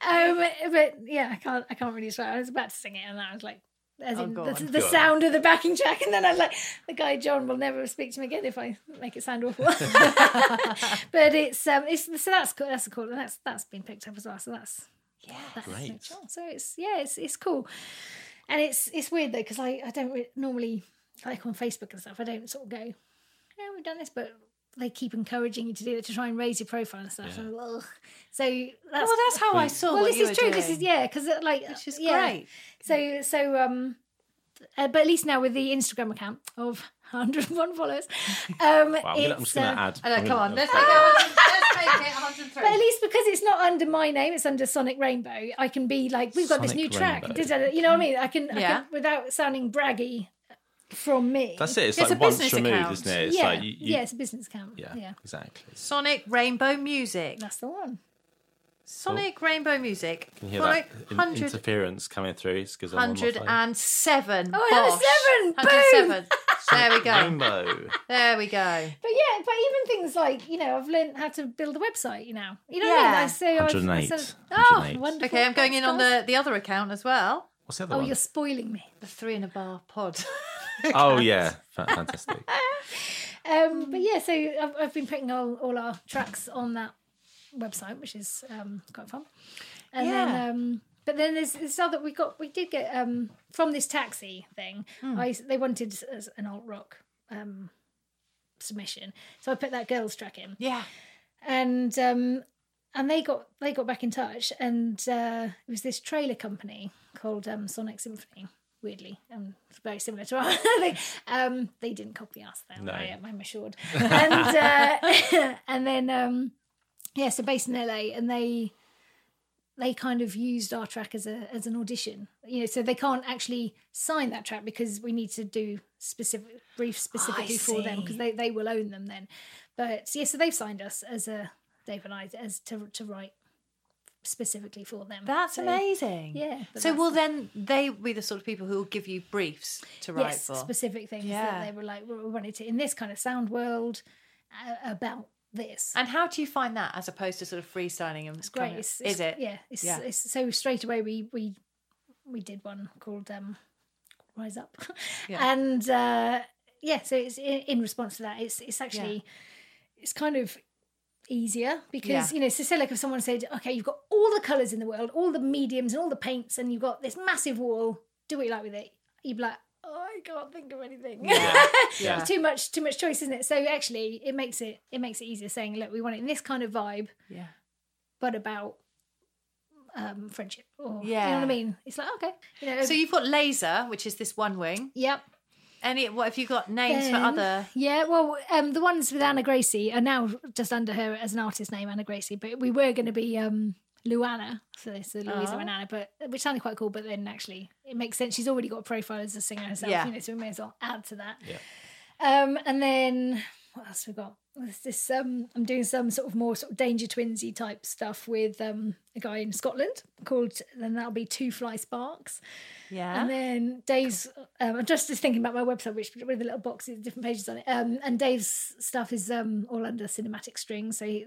what, um, but yeah, I can't. I can't really swear. I was about to sing it, and I was like, as Oh, in go the, the sound of the backing track, and then I was like, the guy John will never speak to me again if I make it sound awful. but it's um, it's so that's cool. That's cool. And that's that's been picked up as well. So that's yeah, that's Great. So it's yeah, it's it's cool, and it's it's weird though because I I don't re- normally like on Facebook and stuff. I don't sort of go, yeah, we've done this, but they keep encouraging you to do it to try and raise your profile and stuff. So, ugh. so that's well, that's how I saw well, what this you is were true. doing. This is yeah, because like Which is yeah. great. So so um, uh, but at least now with the Instagram account of 101 followers, um, Wow, I'm, gonna, I'm just going to uh, add. I know, come on, let's make it. Let's make it 103. But at least because it's not under my name, it's under Sonic Rainbow. I can be like, we've got this new track. Rainbow. Da-da-da. You know what I mean? I can, I can without sounding braggy from me. That's it. It's, It's like a once business removed, account. isn't it? It's yeah, like you, you, yeah, it's a business account. yeah, Yeah, exactly. Sonic Rainbow Music. that's the one. Sonic Rainbow Music. Can you hear Follow that in- 100 interference coming through? It's 'cause I'm on my phone. 107. Oh, I had seven. Boom. 107. There we go. Rainbow. There we go. But yeah, but even things like you know, I've learned how to build a website. You know, you know what I Yeah. mean. I say I've- I 108. said- 108. Oh, wonderful. Okay, I'm going in on the, the other account as well. What's the other guys. Oh, one? you're spoiling me. The three in a bar pod. Oh, yeah. Fantastic. Um, but yeah, so I've, I've been putting all, all our tracks on that website, which is um, quite fun. And Yeah. then, um, but then there's this other we got. We did get um, from this taxi thing. I they wanted an alt rock um, submission, so I put that girls track in. yeah. and um, and they got they got back in touch, and uh, it was this trailer company called um, Sonic Symphony. Weirdly, um, very similar to our thing. Um, they didn't copy us, though. No. I, I'm assured. and uh, and then um, yeah, so based in LA, and they they kind of used our track as a as an audition. You know, so they can't actually sign that track because we need to do specific briefs specifically for them because they, they will own them then. But yeah, so they've signed us as a Dave and I as to to write specifically for them. That's So, amazing. Yeah. So will then they be the sort of people who will give you briefs to write yes, for? specific things Yeah. that they were like, we wanted to in this kind of sound world uh, about this. And how do you find that as opposed to sort of freestyling and It's great. of- It's, is it? Yeah. It's, Yeah. it's so straight away we we we did one called um, Rise Up, Yeah. and uh, yeah. So it's in, in response to that. It's it's actually it's kind of easier because Yeah. you know so say like if someone said okay you've got all the colors in the world all the mediums and all the paints and you've got this massive wall do what you like with it you'd be like oh i can't think of anything Yeah. too much too much choice isn't it so actually it makes it it makes it easier saying look we want it in this kind of vibe Yeah. but about um friendship or yeah you know what i mean it's like okay you know So you've got laser, which is this one wing. yep Any what have you got names for other Yeah, well, um, the ones with Anna Gracie are now just under her as an artist name, Anna Gracie. But we were going to be um, Luana, so it's Louisa Oh. and Anna, but which sounded quite cool. But then actually, it makes sense. She's already got a profile as a singer herself, Yeah. you know, so we may as well add to that. Yeah. Um, and then what else we got? There's this um, I'm doing some sort of more sort of Danger Twinsy type stuff with um, a guy in Scotland called. Then that'll be Two Fly Sparks. Yeah. And then Dave's, um, I'm just, just thinking about my website, which with the little boxes, different pages on it. Um, and Dave's stuff is um, all under cinematic strings. So he,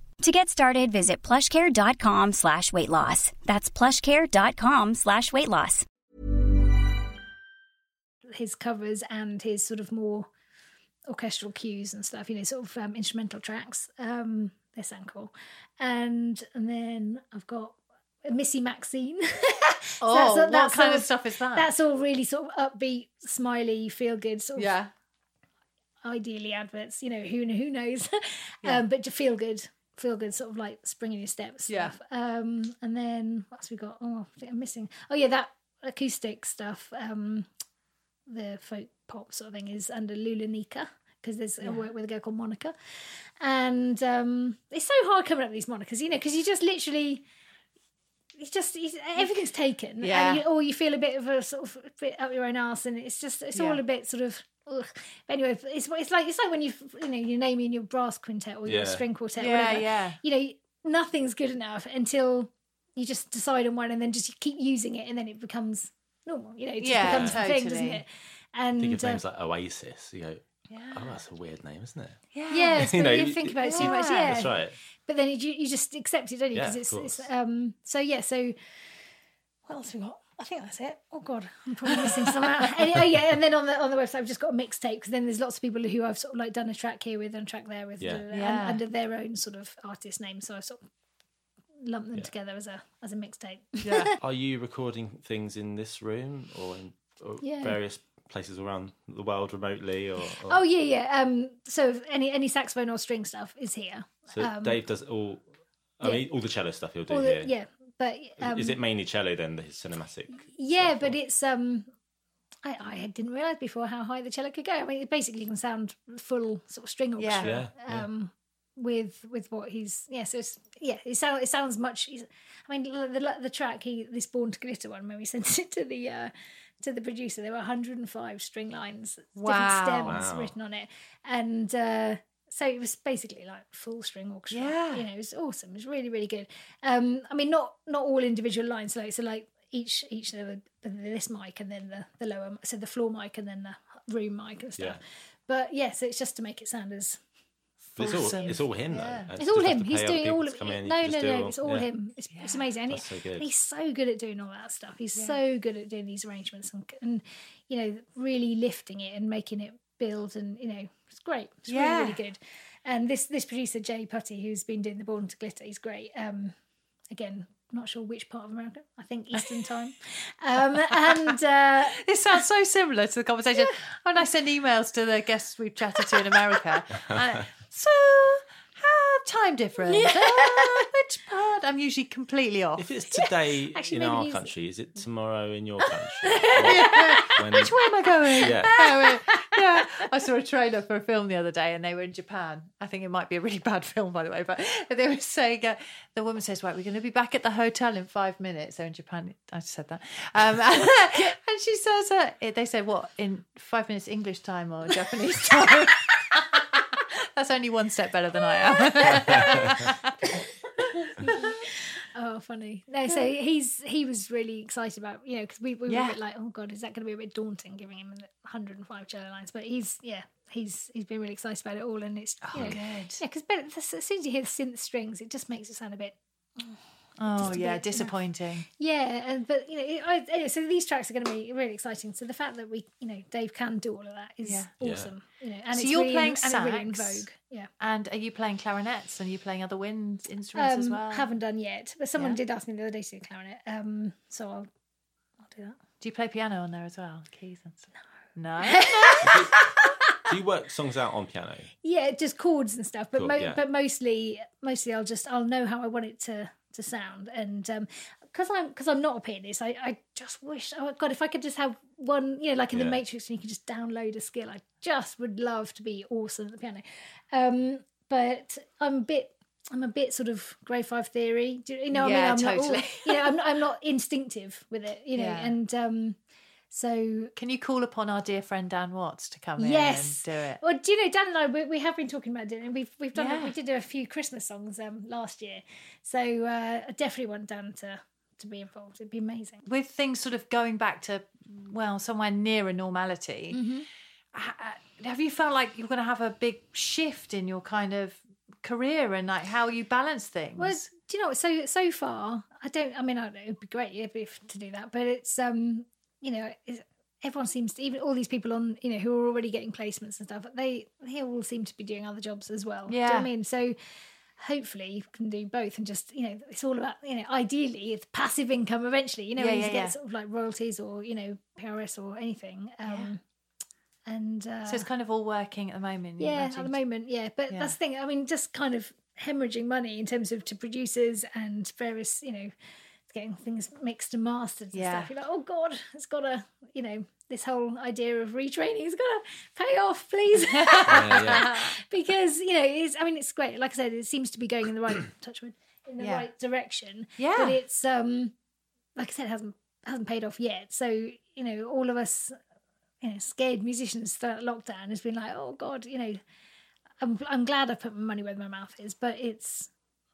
To get started, visit plushcare.com slash weight loss. That's plushcare.com slash weight loss. his covers and his sort of more orchestral cues and stuff, you know, sort of um, instrumental tracks. Um, they sound cool. And and then I've got Missy Maxine. So Oh, what all kind of stuff is that? That's all really sort of upbeat, smiley, feel good sort of Yeah. ideally adverts. You know, who who knows? um, but to feel good, feel good, sort of like spring in your steps. Yeah. Stuff. Um, and then what's we got? Oh, I think I'm missing. Oh yeah, that acoustic stuff. Um, the folk pop sort of thing is under Lulanika because there's a work with a girl called Monica, and um, it's so hard coming up with these monikers, you know, because you just literally. It's just it's, everything's taken, Yeah. and you, or you feel a bit of a sort of bit up your own arse, and it's just it's all a bit sort of. Ugh. But anyway, it's it's like it's like when you you know you're naming your brass quintet or your Yeah. string quartet, or Yeah, whatever. yeah. You know, nothing's good enough until you just decide on one, and then just keep using it, and then it becomes normal. You know, it just Yeah, becomes the thing, doesn't totally. it? And Think of uh, names like Oasis. You go, oh, that's a weird name, isn't it? yeah, so You know, you you- think about it too much, yeah. That's right. But then you, you just accept it, don't you? Yeah, Because of it's, it's course. um. So yeah, so what else we got? I think that's it. Oh God, I'm probably missing some out. And, oh yeah, and then on the on the website I've just got a mixtape because then there's lots of people who I've sort of like done a track here with and a track there with, Yeah. blah, blah, blah, Yeah. under their own sort of artist name. So I sort of lump them together as a as a mixtape. Yeah. Are you recording things in this room or in or Yeah. various places around the world remotely? Or, or Oh yeah, yeah. Um, so any any saxophone or string stuff is here. so um, Dave does all. I yeah. mean, all the cello stuff he'll do All the- here. yeah, but um, Is it mainly cello then? The cinematic. Yeah, stuff, but or- it's um, I, I didn't realize before how high the cello could go. I mean, it basically can sound full sort of string orchestra. Yeah, yeah. Um, with with what he's yeah. So it's, yeah, it sounds it sounds much. I mean, the, the the track he this Born to Glitter one when we sent it to the. uh to the producer, there were 105 string lines, Wow. different stems Wow. written on it, and uh, so it was basically like full string orchestra. Yeah. you know, it was awesome. It was really, really good. Um, I mean, not not all individual lines. Like so, like each each of the, the this mic and then the the lower, so the floor mic and then the room mic and stuff. Yeah. But yeah, so it's just to make it sound as But it's all it's all him Yeah. though. it's all him. He's doing people all of come it. No, no, no. all- It's all yeah. him. It's, it's amazing. And, That's he- so and he's so good at doing all that stuff. He's so good at doing these arrangements and, and you know really lifting it and making it build and you know it's great. It's Yeah. really really good. And this this producer Jay Putty, who's been doing the Born to Glitter, he's great. Um, again, not sure which part of America. I think Eastern time. Um, and uh, This sounds so similar to the conversation when I send emails to the guests we've chatted to in America. Uh, so, how time difference? Uh, which part? I'm usually completely off. If it's today Actually, in maybe our he's- country, is it tomorrow in your country? When- Which way am I going? Yeah. Oh, yeah. I saw a trailer for a film the other day and they were in Japan. I think it might be a really bad film, by the way, but they were saying, uh, the woman says, Right, we're going to be back at the hotel in five minutes. So in Japan, I just said that. Um, and she says, uh, they said, What, in five minutes English time or Japanese time? That's only one step better than I am. Oh, funny. No, so he's he was really excited about you know because we, we were a bit like, oh god, is that going to be a bit daunting giving him 105 cello lines? But he's yeah, he's he's been really excited about it all, and it's you oh, know, good. yeah, because as soon as you hear the synth strings, it just makes it sound a bit Oh, Just a yeah, bit, disappointing. yeah. And but you know, it, I, anyway, so these tracks are going to be really exciting. So the fact that we you know Dave can do all of that is Yeah. Yeah. awesome. You know, and So it's you're really playing in, and really in sax? vogue. Yeah. And are you playing clarinets and are you playing other wind instruments as Um, well? Haven't done yet, but someone Yeah. did ask me the other day to do clarinet. Um, so I'll I'll do that. Do you play piano on there as well? Keys and stuff? No. No. do you work songs out on piano? Yeah, just chords and stuff, but Cool, mo- yeah. but mostly mostly I'll just I'll know how I want it to to sound, and because I'm because I'm not a pianist, I, I just wish oh god if I could just have one you know like in the Matrix and you can just download a skill, I just would love to be awesome at the piano, um, but I'm a bit. I'm a bit sort of grade five theory. Do you you know what Yeah, I mean? I'm totally. Not, all- you know, I'm not, I'm not instinctive with it, you know, Yeah. and um, so Can you call upon our dear friend Dan Watts to come in Yes. and do it? Well, do you know Dan and I we, we have been talking about it, and we've we've done Yeah. we did do a few Christmas songs um last year, so uh, I definitely want Dan to to be involved. It'd be amazing. With things sort of going back to, well, somewhere nearer normality, Mm-hmm. ha- have you felt like you're going to have a big shift in your kind of career and like how you balance things? Well, do you know? So so far, I don't. I mean, I know, it'd be great if, if to do that, but it's um, you know, everyone seems to even all these people on you know who are already getting placements and stuff. They they all seem to be doing other jobs as well. Do you know what Yeah. I mean? So. Hopefully you can do both and just you know it's all about you know ideally it's passive income eventually you know Yeah, when yeah, you yeah. get sort of like royalties or you know PRS or anything um and uh, so it's kind of all working at the moment. yeah, at the moment, yeah. But Yeah. that's the thing. I mean, just kind of hemorrhaging money in terms of to producers and various, you know, getting things mixed and mastered and Yeah. stuff. You're like, oh god, it's got to, you know, this whole idea of retraining has got to pay off, please, Yeah, yeah. because you know, it's. I mean, it's great. Like I said, it seems to be going in the right touch wood in the right direction. Yeah. but it's um, like I said, it hasn't hasn't paid off yet. So you know, all of us you know, scared musicians start lockdown has been like, oh God, you know, I'm I'm glad I put my money where my mouth is, but it's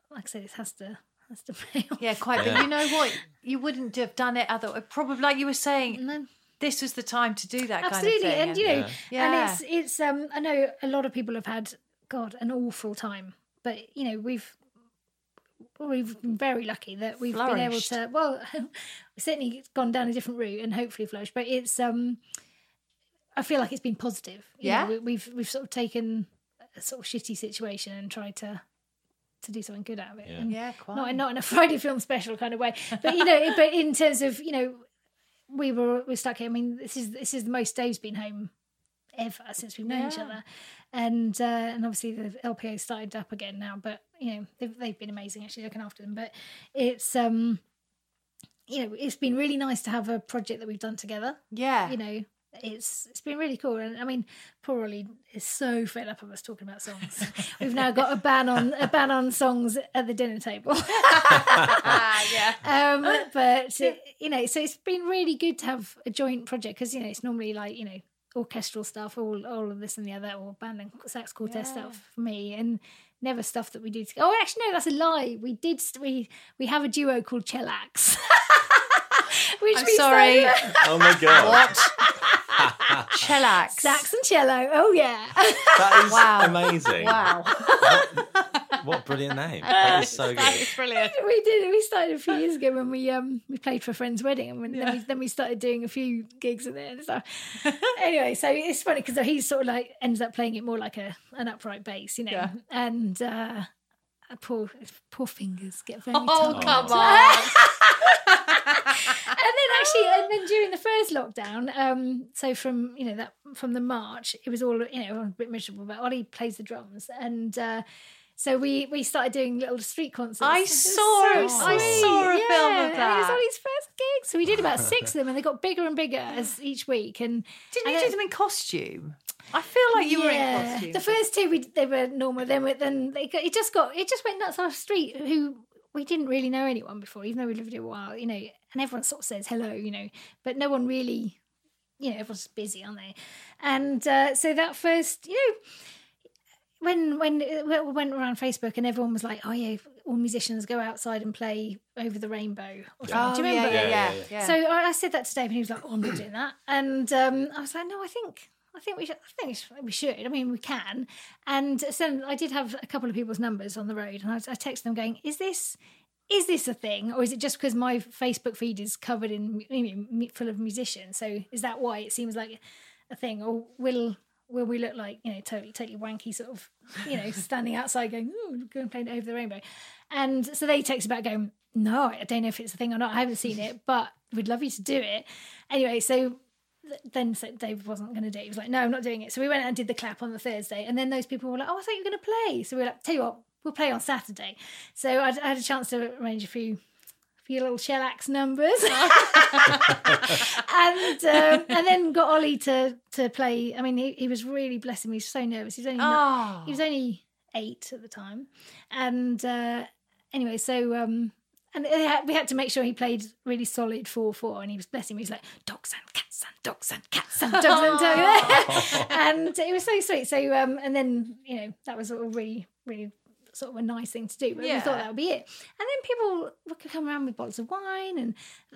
like I said, it has to has to pay off. Yeah, quite. But you know what? You wouldn't have done it other. Probably like you were saying, No. this was the time to do that Absolutely, kind of thing. and you know, Yeah. and it's it's um I know a lot of people have had God an awful time, but you know we've we've been very lucky that we've been able to well we've certainly gone down a different route and hopefully flourished, but it's um I feel like it's been positive. You Yeah? know, we, we've we've sort of taken a sort of shitty situation and tried to to do something good out of it. Yeah. And Yeah, quite. Not not in a Friday film special kind of way, but you know, but in terms of you know, we were we're stuck here. I mean, this is this is the most Dave's been home ever since we've known each other, and uh, and obviously the LPO started up again now. But you know, they've they've been amazing actually looking after them. But it's um, you know, it's been really nice to have a project that we've done together yeah. you know it's it's been really cool. And I mean, poor Ollie is so fed up of us talking about songs. We've now got a ban on a ban on songs at the dinner table. yeah. um, but you know, so it's been really good to have a joint project because you know it's normally like you know orchestral stuff, all all of this and the other, or band and sax quartet stuff for me, and never stuff that we do. Together. Oh, actually, no, that's a lie. We did. We we have a duo called Chellax. Which I'm sorry. started- Oh my god. Shellax. Sax and cello. Oh yeah. That is Wow. amazing. Wow. What a brilliant name. That is so That good. is brilliant. we did. We started a few years ago when we um we played for a friend's wedding, and when, then, we, then we started doing a few gigs in there and stuff. anyway, so it's funny because he sort of like ends up playing it more like a an upright bass, you know, Yeah. and uh, poor poor fingers get very Oh, tired. come on. And then actually, and then during the first lockdown, um, so from you know that from the March, it was all you know a bit miserable. But Ollie plays the drums, and uh, so we we started doing little street concerts. I saw it. I saw a film of Yeah, and It was that. Ollie's first gig, so we did about six of them, and they got bigger and bigger as each week. And Didn't and you do them in costume? I feel like you were in costume. The first two we they were normal. Then we- then they got, it just got it just went nuts on our street. Who we didn't really know anyone before, even though we lived here a while, you know. And everyone sort of says hello, you know, but no one really, you know, everyone's busy, aren't they? And uh, so that first, you know. When when it went around Facebook and everyone was like, "Oh yeah, all musicians go outside and play over the rainbow." Or something. Oh, Do you yeah, remember? yeah, Yeah, yeah, yeah, yeah. So I, I said that to Dave, and he was like, "Oh, I'm not doing that." And um, I was like, "No, I think, I think we should. I think we should- we should. I mean, we can." And so I did have a couple of people's numbers on the road, and I, I texted them, going, "Is this?" Is this a thing, or is it just because my Facebook feed is covered in you know, mu- full of musicians? So is that why it seems like a thing, or will will we look like you know totally totally wanky sort of you know standing outside going oh go and play over the rainbow and so they texted back going no i don't know if it's a thing or not i haven't seen it but we'd love you to do it anyway so then so Dave wasn't going to do it. He was like, "No, I'm not doing it." So we went and did the clap on the Thursday, and then those people were like, "Oh, I thought you were going to play." So we were like, "Tell you what, we'll play on Saturday." So I, I had a chance to arrange a few, few little shellax numbers, and um, and then got Ollie to to play. I mean, he, he was really blessing me. He was so nervous. He was only not- Oh. he was only eight at the time, and uh, anyway, so um, and had, we had to make sure he played really solid four four, and he was blessing me. He was like dogs and cats and dogs and cats and dogs and dogs, and it was so sweet. So um, and then you know that was all really really sort of a nice thing to do. But we thought that would be it. And then people would come around with bottles of wine and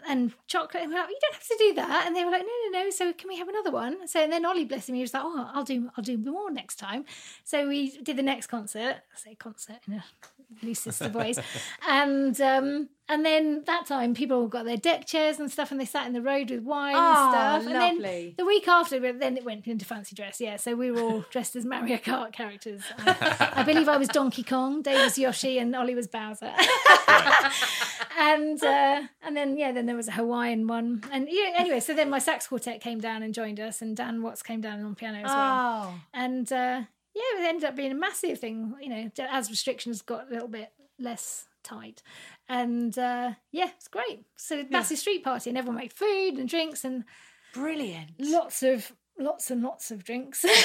and chocolate, and we're like, you don't have to do that. And they were like, no, no, no. So can we have another one? So and then Ollie, bless him, he was like, oh, I'll do, I'll do more next time. So we did the next concert. I say concert in a loosest of ways, and um, and then that time people got their deck chairs and stuff, and they sat in the road with wine Oh, and stuff. And then the week after, then it went into fancy dress. Yeah, so we were all dressed as Mario Kart characters. I, I believe I was Donkey Kong, Dave was Yoshi, and Ollie was Bowser. and uh, and then yeah, then there was a Hawaiian one, and yeah, anyway, so then my sax quartet came down and joined us, and Dan Watts came down on piano as well, Oh. and uh, yeah, it ended up being a massive thing, you know, as restrictions got a little bit less tight, and uh, yeah, it's great. So massive street party, and everyone made food and drinks and Brilliant. lots of lots and lots of drinks and yeah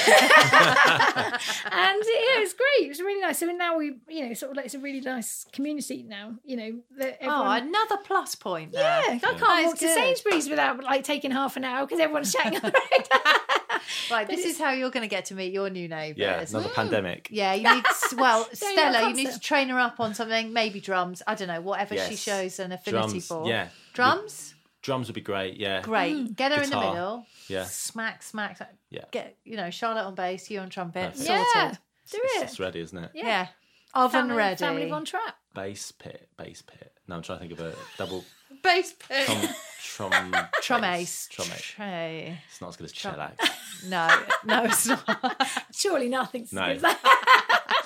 it was great it was really nice so now we you know sort of like it's a really nice community now you know that Oh, another plus point there. yeah, I can't is walk to. Sainsbury's without like taking half an hour because everyone's chatting on. Right, this is how you're going to get to meet your new neighbours. Yeah, another mm. pandemic. Yeah, you need well, to a Stella. You need to train her up on something, maybe drums. I don't know, whatever she shows an affinity Drums, for. yeah. drums. Drums would be great. Yeah. Great. Mm. Get her in the middle. Yeah. Smack, smack, smack. Yeah. Get you know Charlotte on bass, you on trumpet. Perfect. Sorted. yeah, do It's, it. it's ready, isn't it? Yeah. Oven family, ready. Family Von Trapp. Bass pit, bass pit. No, I'm trying to think of a double bass pit. trom trom Trum bass. ace. Trom ace. Tray. It's not as good as Trom- shellac. No, no, it's not. Surely nothing's No. good as that.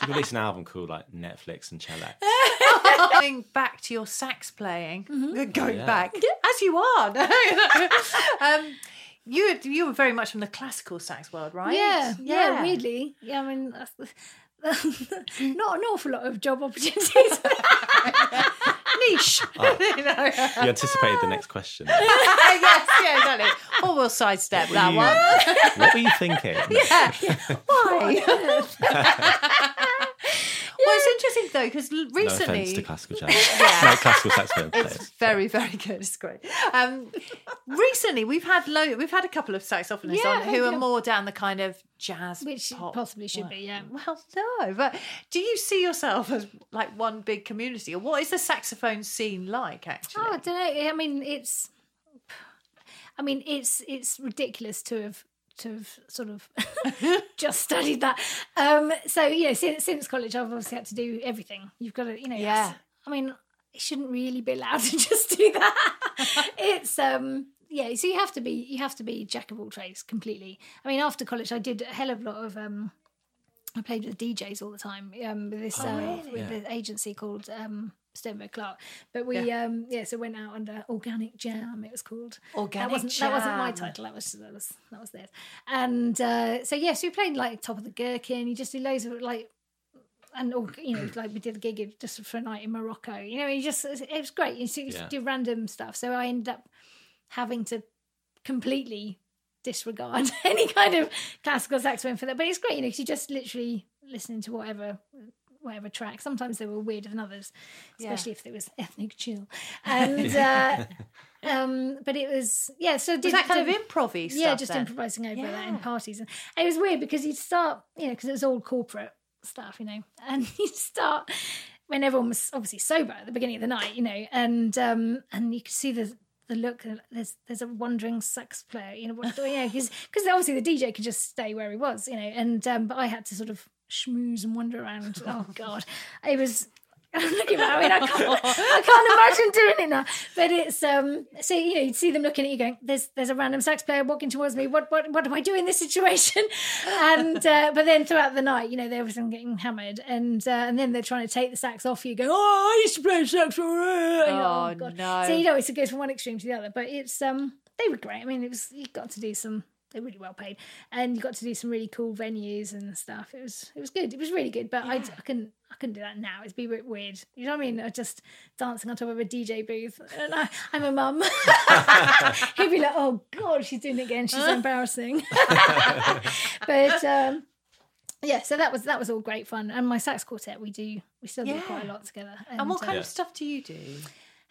You can release an album called like Netflix and shellac. Going back to your sax playing, Mm-hmm. going Yeah. back as you are. um, you you were very much from the classical sax world, right? Yeah, yeah, weirdly. Yeah, I mean, that's- not an awful lot of job opportunities. Niche. Oh. you know. You anticipated the next question. yes, yes, exactly. Or we'll sidestep that you- one. what were you thinking? Why? Well, it's interesting though because No recently, offense to classical jazz. No, classical saxophone It's players. very, very good. It's great. Um, recently, we've had lo- we've had a couple of saxophonists Yeah, on who are more down the kind of jazz, Which pop possibly should be, yeah. Well, no, but do you see yourself as like one big community, or what is the saxophone scene like? Actually, Oh, I don't know. I mean, it's. I mean, it's it's ridiculous to have to have sort of just studied that. Um, so you know, since since college, I've obviously had to do everything. You've got to, you know. Yeah. I mean, it shouldn't really be allowed to just do that. it's um. Yeah, so you have to be you have to be jack of all trades completely. I mean, after college, I did a hell of a lot of um, I played with DJs all the time um, with this uh, with the agency called um, Stoneberg Clark. But we yeah. um, yeah, so went out under Organic Jam. It was called Organic That wasn't that wasn't my title. That was that was that was theirs. And uh, so yes, we played like Top of the Gherkin. You just do loads of like. And or, you know, like we did a gig just for a night in Morocco. You know, you just it was great. You just Yeah. do random stuff. So I ended up having to completely disregard any kind of classical saxophone for that. But it's great, you know, because you just literally listening to whatever whatever track. Sometimes they were weirder than others, especially if there was ethnic chill. And uh, um, but it was yeah. So was did, that kind did- of improv stuff? yeah, just then? improvising over that in parties, and, and it was weird because you'd start, you know, because it was all corporate stuff, you know, and you'd start when everyone was obviously sober at the beginning of the night, you know, and um, and you could see the the look. There's there's a wandering sax player, you know, what, you know, because obviously the DJ could just stay where he was, you know, and um, but I had to sort of schmooze and wander around. Oh God, it was. I'm looking at. I mean, I can't, I can't imagine doing it now. But it's um. So you know, you'd see them looking at you, going, "There's there's a random sax player walking towards me. What what what do I do in this situation?" And uh, but then throughout the night, you know, there was them getting hammered, and uh, and then they're trying to take the sax off you, going, "Oh, I used to play sax for." you Oh, God. no. So you know, it's it goes from one extreme to the other. But it's um, they were great. I mean, it was you got to do some. They're really well paid, and you got to do some really cool venues and stuff. It was it was good. It was really good. But I, I couldn't I couldn't do that now. It'd be a bit weird. You know what I mean? I just dancing on top of a DJ booth, and I, I'm a mum. He'd be like, "Oh God, she's doing it again. She's so embarrassing." but um, yeah, so that was that was all great fun. And my sax quartet, we do we still do quite a lot together. And what kind uh, of stuff do you do?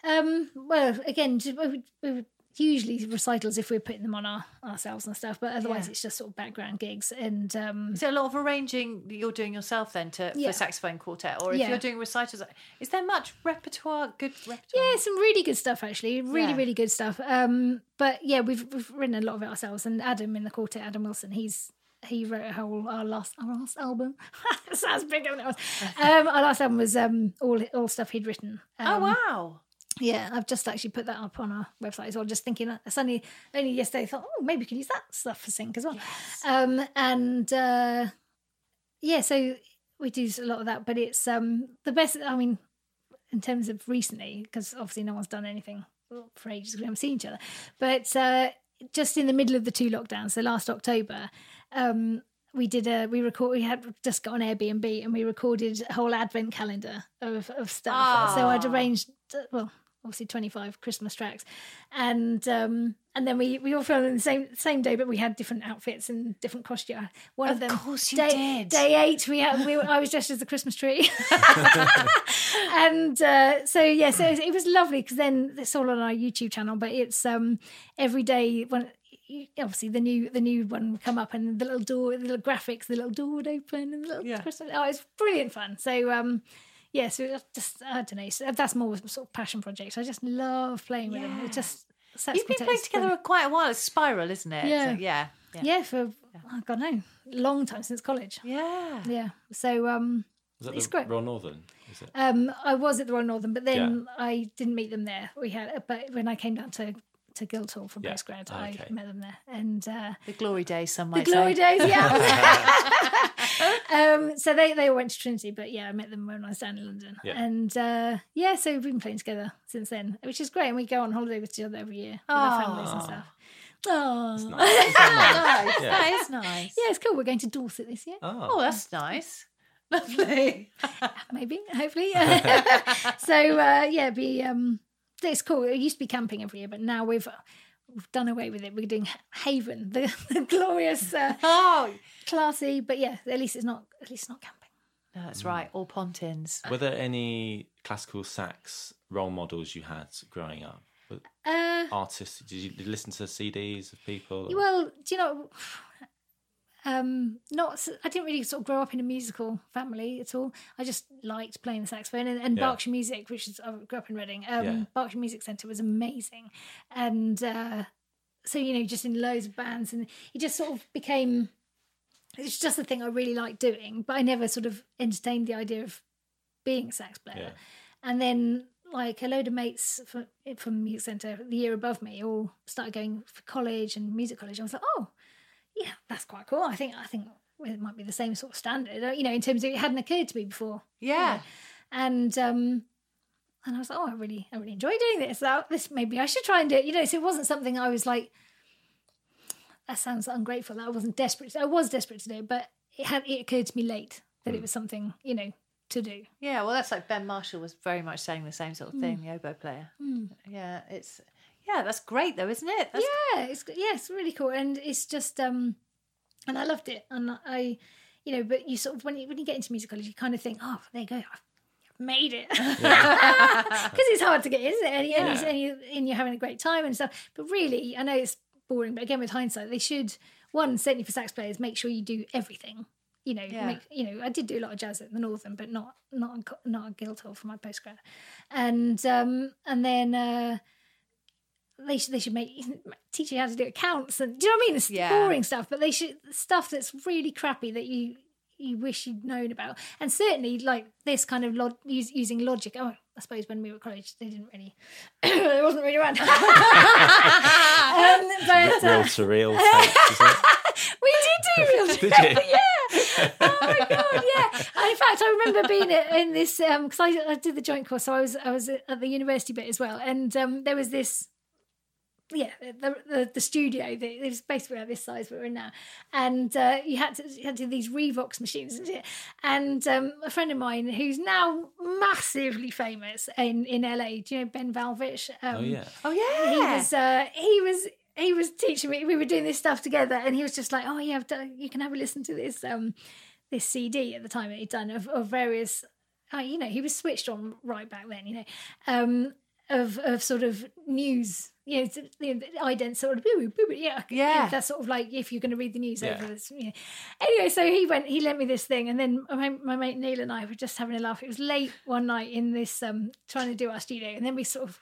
um, well, again, we we would usually recitals if we're putting them on our, ourselves and stuff, but otherwise Yeah. it's just sort of background gigs. And um, there a lot of arranging that you're doing yourself then to Yeah. for saxophone quartet, or if Yeah. you're doing recitals? Is there much repertoire? Good repertoire. yeah, some really good stuff actually, really really good stuff. Um, but yeah, we've we've written a lot of it ourselves. And Adam in the quartet, Adam Wilson, he's he wrote a whole our last our last album. sounds bigger than it was. Um, our last album was um all all stuff he'd written. oh Um, wow. Yeah, I've just actually put that up on our website as well. Just thinking, I suddenly only yesterday I thought, oh, maybe we can use that stuff for sync as well. Um, and uh, yeah, so we do a lot of that, but it's um the best. I mean, in terms of recently, because obviously no one's done anything for ages. We haven't seen each other, but uh, just in the middle of the two lockdowns, so last October. Um, we did a we record we had just got on Airbnb and we recorded a whole advent calendar of, of stuff. So I'd Ah. arranged uh, well obviously 25 Christmas tracks and um and then we we all filmed in the same same day but we had different outfits and different costume one of, Of them course you day, did. day eight we had we, I was dressed as the Christmas tree and uh, so yeah so it was lovely because then it's all on our YouTube channel but it's um every day when obviously the new the new one would come up and the little door the little graphics the little door would open and the little Yeah. Christmas oh it's brilliant fun so um yeah so it's just I don't know so that's more of a sort of passion project I just love playing with them Yeah. it just sax You've been playing together brilliant. quite a while. It's Spiral, isn't it? Yeah. So, yeah. Yeah. yeah for oh god no long time since college Yeah. yeah so um Was that It's the great. Royal Northern? Is it? Um, I was at the Royal Northern, but then I didn't meet them there. We had, but when I came down to to Guildhall for Yeah. postgrad, Okay. I met them there, and uh, The glory days, some might the glory say. days, yeah. um, so they they all went to Trinity, but yeah, I met them when I was down in London, Yeah. and uh, yeah, so we've been playing together since then, which is great. And we go on holiday with each other every year with our families and stuff. Oh, It's nice. Nice? Nice. Yeah. That is nice. yeah, it's cool. We're going to Dorset this year. Oh. Oh, that's nice. Lovely. maybe hopefully so uh yeah be um it's cool it used to be camping every year but now we've we've done away with it. We're doing Haven, the, the glorious, uh, Oh, classy, but yeah, at least it's not. At least not camping. no, that's right. All Pontins. Were there any classical sax role models you had growing up? Were- Uh, Artists? Did you, did you listen to CDs of people? or- Well, do you know? Um, not. I didn't really sort of grow up in a musical family at all. I just liked playing the saxophone and, and Yeah. Berkshire Music, which is I grew up in Reading. Um, Yeah. Berkshire Music Centre was amazing, and uh, so you know, just in loads of bands, and it just sort of became. It's just a thing I really liked doing, but I never sort of entertained the idea of being a sax player. Yeah. And then, like a load of mates from, from music centre the year above me all started going for college and music college. I was like, oh, yeah, that's quite cool. I think I think it might be the same sort of standard, uh, you know, in terms of it hadn't occurred to me before. Yeah. And um, and I was like, oh, I really I really enjoy doing this. So this maybe I should try and do it. You know, so it wasn't something I was like. That sounds ungrateful. That I wasn't desperate. I was desperate to do, it, but it had it occurred to me late that it was something you know to do. Yeah, well, that's like Ben Marshall was very much saying the same sort of Mm. thing, the oboe player. Yeah, it's yeah, that's great though, isn't it? That's, yeah, it's yeah, it's really cool, and it's just um, and I loved it, and I, you know, but you sort of when you when you get into music college, you kind of think, oh, there you go, I've made it, because it's hard to get, in, isn't it? And, you- and, you- and, you, and you're having a great time and stuff, but really, I know it's boring, but again, with hindsight, they should one certainly for sax players make sure you do everything. You know, Yeah. make you know. I did do a lot of jazz at the Northern, but not not on co- not on Guildhall for my postgrad, and um and then. uh they should they should make teach you how to do accounts and do you know what I mean? It's Yeah. boring stuff, but they should stuff that's really crappy that you you wish you'd known about. And certainly like this kind of log, use, using logic. Oh, I suppose when we were at college, they didn't really, it wasn't really around. um, but Real uh, surreal tapes, we did do real Did you? yeah. Oh my god, yeah. And in fact, I remember being in this because I, I did the joint course, so I was I was at the university bit as well, and um, there was this. Yeah, the, the the studio. The, it was basically about this size we're in now, and uh, you had to you had to do these Revox machines and shit. And um, a friend of mine who's now massively famous in in LA. Do you know Ben Wallfisch? Um, Oh yeah. Oh yeah. he was uh, he was he was teaching me we were doing this stuff together and he was just like oh yeah I've done, you can have a listen to this um this cd at the time that he'd done of, of various uh, you know he was switched on right back then you know um of of sort of news you know, it's- you know ident sort of boo, boo, boo, yeah Yeah. that's sort of like if you're going to read the news Yeah. over this you know. anyway so he went he lent me this thing and then my, my mate Neil and I were just having a laugh it was late one night in this um trying to do our studio and then we sort of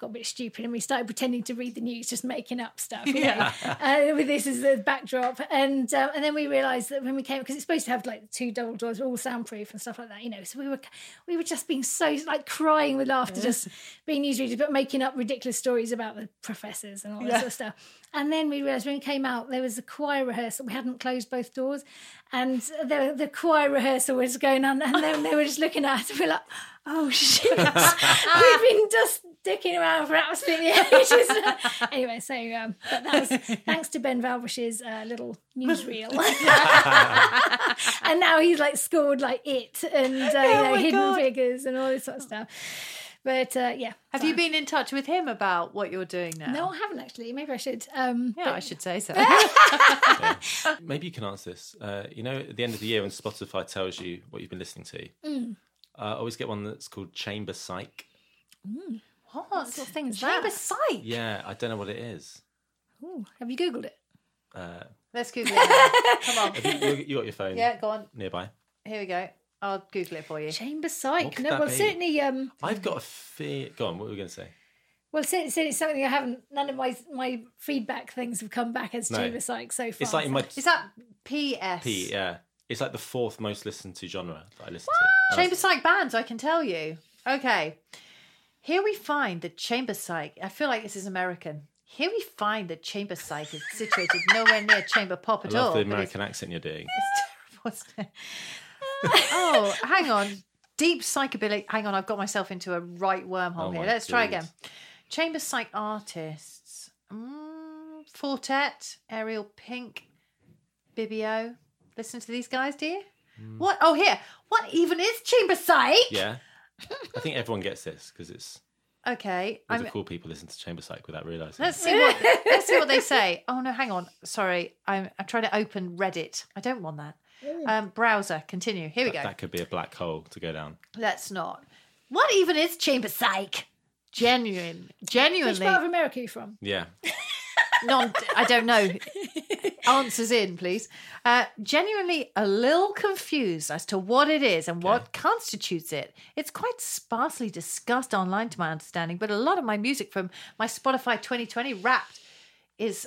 got a bit stupid and we started pretending to read the news, just making up stuff. You know, uh, with this as the backdrop, and uh, and then we realised that when we came because it's supposed to have like two double doors, all soundproof and stuff like that. You know, so we were we were just being so like crying with laughter, just being newsreaders, but making up ridiculous stories about the professors and all that sort of stuff. And then we realised when we came out, there was a choir rehearsal. We hadn't closed both doors, and the the choir rehearsal was going on, and then they were just looking at us. and We're like, "Oh shit, we've been just dicking around for absolutely ages." anyway, so um, but that was thanks to Ben Wallfisch's uh, little newsreel, and now he's like scored like it and uh, you know, hidden God. figures and all this sort of stuff. But uh, yeah, Have you been in touch with him about what you're doing now? No, I haven't actually. Maybe I should. Um, Yeah, but- I should say so. Maybe you can answer this. Uh, you know, at the end of the year when Spotify tells you what you've been listening to, Mm. uh, I always get one that's called Chamber Psych. what sort of thing is Chamber that? Sight. Yeah, I don't know what it is. Ooh, have you googled it? Uh, Let's Google it. now. Come on. you, you, you got your phone Yeah, go on. nearby? Here we go. I'll Google it for you. Chamber What Psych. No, well, be? certainly. Um, I've got a fear. Go on, what were we going to say? well, certainly, certainly something I haven't. None of my my feedback things have come back as No. Chamber Psych so far. It's like in my Is that PS? P, yeah. It's like the fourth most listened to genre that I listen to. Chamber Psych bands, I can tell you. Okay. Here we find that Chamber Psych, I feel like this is American. Here we find that Chamber Psych is situated nowhere near Chamber Pop I at love all. the American accent you're doing. It's terrible, isn't it? Oh, hang on. Deep psychobilly. Hang on, I've got myself into a right wormhole Oh here. Let's try again. Chamber Psych artists. Mm, Four Tet, Ariel Pink, Bibio. Listen to these guys, do you? What? Oh, here. What even is Chamber Psych? Yeah. I think everyone gets this because it's Okay, Loads I'm, of cool people listen to Chamber Psych without realizing. let's see what let's see what they say. Oh no, hang on. Sorry, I'm I'm trying to open Reddit. I don't want that. Um, browser. Continue. Here we go. That could be a black hole to go down. Let's not. What even is chamber psych? Genuine, Which genuinely. part of America are you from? Yeah. non I don't know. Answers in, please. Uh, genuinely a little confused as to what it is and what constitutes it. It's quite sparsely discussed online, to my understanding, but a lot of my music from my Spotify 2020 Wrapped is s-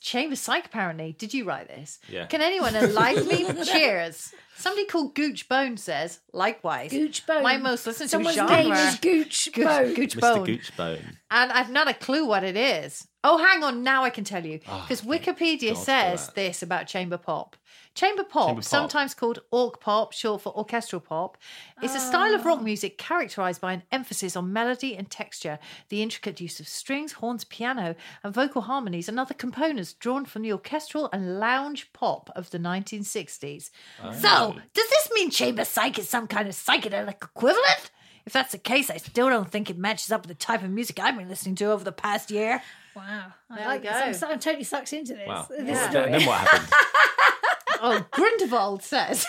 chamber psych. Apparently, did you write this? Yeah. Can anyone enlighten me? Cheers. Somebody called Gooch Bone says, likewise. Gooch Bone. My most listened Someone's to genre. name is Gooch Gooch, Bone. Gooch Mr. Bone. Goochbone. And I've not a clue what it is. Oh, hang on. Now I can tell you. Oh, Because Wikipedia says this about chamber pop. Chamber pop, Chamber pop. sometimes called orc pop, short for orchestral pop, is a style of Ah. rock music characterized by an emphasis on melody and texture, the intricate use of strings, horns, piano, and vocal harmonies, and other components drawn from the orchestral and lounge pop of the 1960s. Oh. So, does this mean chamber psych is some kind of psychedelic equivalent? If that's the case, I still don't think it matches up with the type of music I've been listening to over the past year. Wow. I There like we this. I'm, go. I'm totally sucked into this. Wow. this Yeah. story. Then what happened? Oh, Grindelwald says.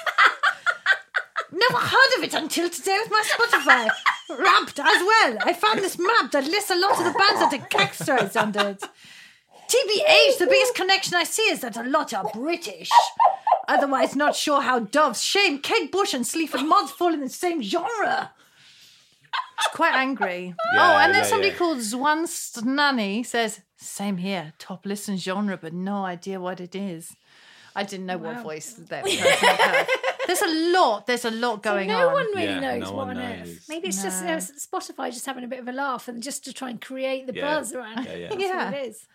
Never heard of it until today with my Spotify. Wrapped as well. I found this map that lists a lot of the bands that the Caxtra is under it. TBH, the biggest connection I see is that a lot are British. Otherwise, not sure how Doves, Shame, Kate Bush, and Sleaford Mods fall in the same genre. It's quite angry. Yeah, oh, and then yeah, somebody yeah. called Zwan Snanny says, Same here, top listen genre, but no idea what it is. I didn't know what voice that person had. There's a lot. There's a lot going no on. No one really Yeah, knows no what one on earth. Maybe it's just uh, Spotify just having a bit of a laugh and just to try and create the Yeah. buzz around Yeah, it. yeah. That's Yeah. what it is.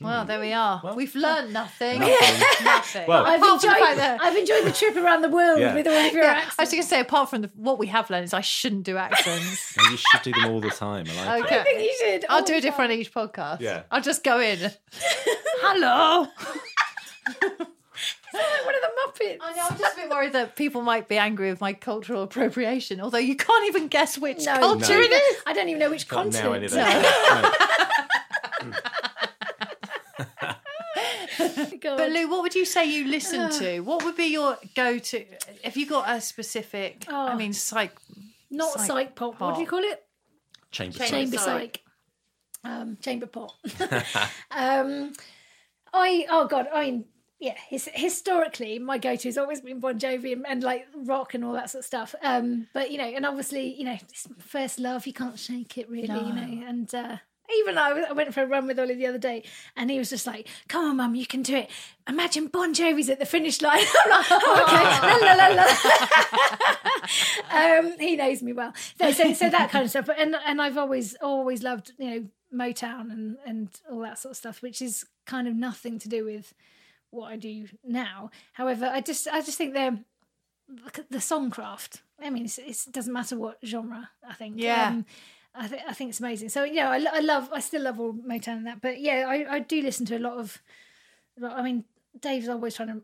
Well, there we are. We've learned nothing. Nothing. nothing. Well- I've enjoyed, the that- I've enjoyed the trip around the world Yeah. with all of your Yeah, I was going to say, apart from the, what we have learned, is I shouldn't do accents. No, you should do them all the time. I like Okay. it. I think you should. I'll all do a different time. each podcast. Yeah. I'll just go in. Hello. One of the Muppets. I know. I'm just a bit worried that people might be angry with my cultural appropriation. Although you can't even guess which No, culture No. it is. I don't even know which Can't nail any continent. of God. But Lou, what would you say you listen to? What would be your go-to? Have you got a specific? I Oh. mean, psych. Not psych psych pop. What do you call it? Chamber Chamber Psych. Chamber psych. psych. Um, chamber pop. um, I oh god, I mean, yeah. His, historically, my go-to has always been Bon Jovi and, and like rock and all that sort of stuff. Um, but you know, and obviously, you know, it's first love. You can't shake it, really. You know, and. uh even I, I went for a run with Ollie the other day, and he was just like, "Come on, mum, you can do it. Imagine Bon Jovi's at the finish line." I'm like, oh, "Okay, la, la, la." um, he knows me well. So, so, so that kind of stuff. But and and I've always always loved you know Motown and and all that sort of stuff, which is kind of nothing to do with what I do now. However, I just I just think they're the songcraft. I mean, it's, it's, it doesn't matter what genre. I think. Yeah. Um, I think I think it's amazing. So yeah, I, I love. I still love all Motown and that. But yeah, I, I do listen to a lot of. I mean, Dave's always trying to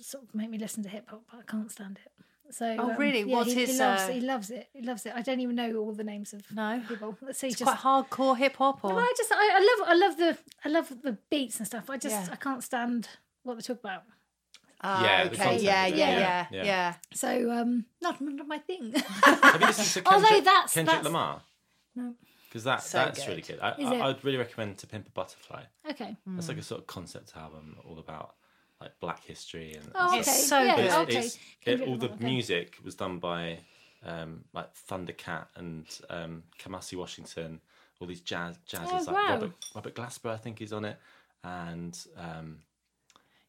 sort of make me listen to hip hop, but I can't stand it. So Oh, um, really? yeah, What's he, his, He loves, uh, he loves it. He loves it. I don't even know all the names of No? people. Let's see. It's just quite hardcore hip hop, or well, I just I, I love I love the I love the beats and stuff. I just Yeah. I can't stand what they talk about. Ah, Yeah, okay, concept yeah, yeah, yeah, yeah, yeah. yeah. So um, not not my thing. Have you listened to Although that's- Kendrick that's- Lamar? No. Because that, So that's good. really good. I, I, I'd really recommend To Pimp a Butterfly. okay. That's like a sort of concept album all about like black history and, and Oh, okay. It's so yeah, good. It's, okay. it's, it, all the okay. music was done by um, like Thundercat and um, Kamasi Washington. All these jazz jazzes Oh, like. Robert Robert Glasper, I think, is on it, and um,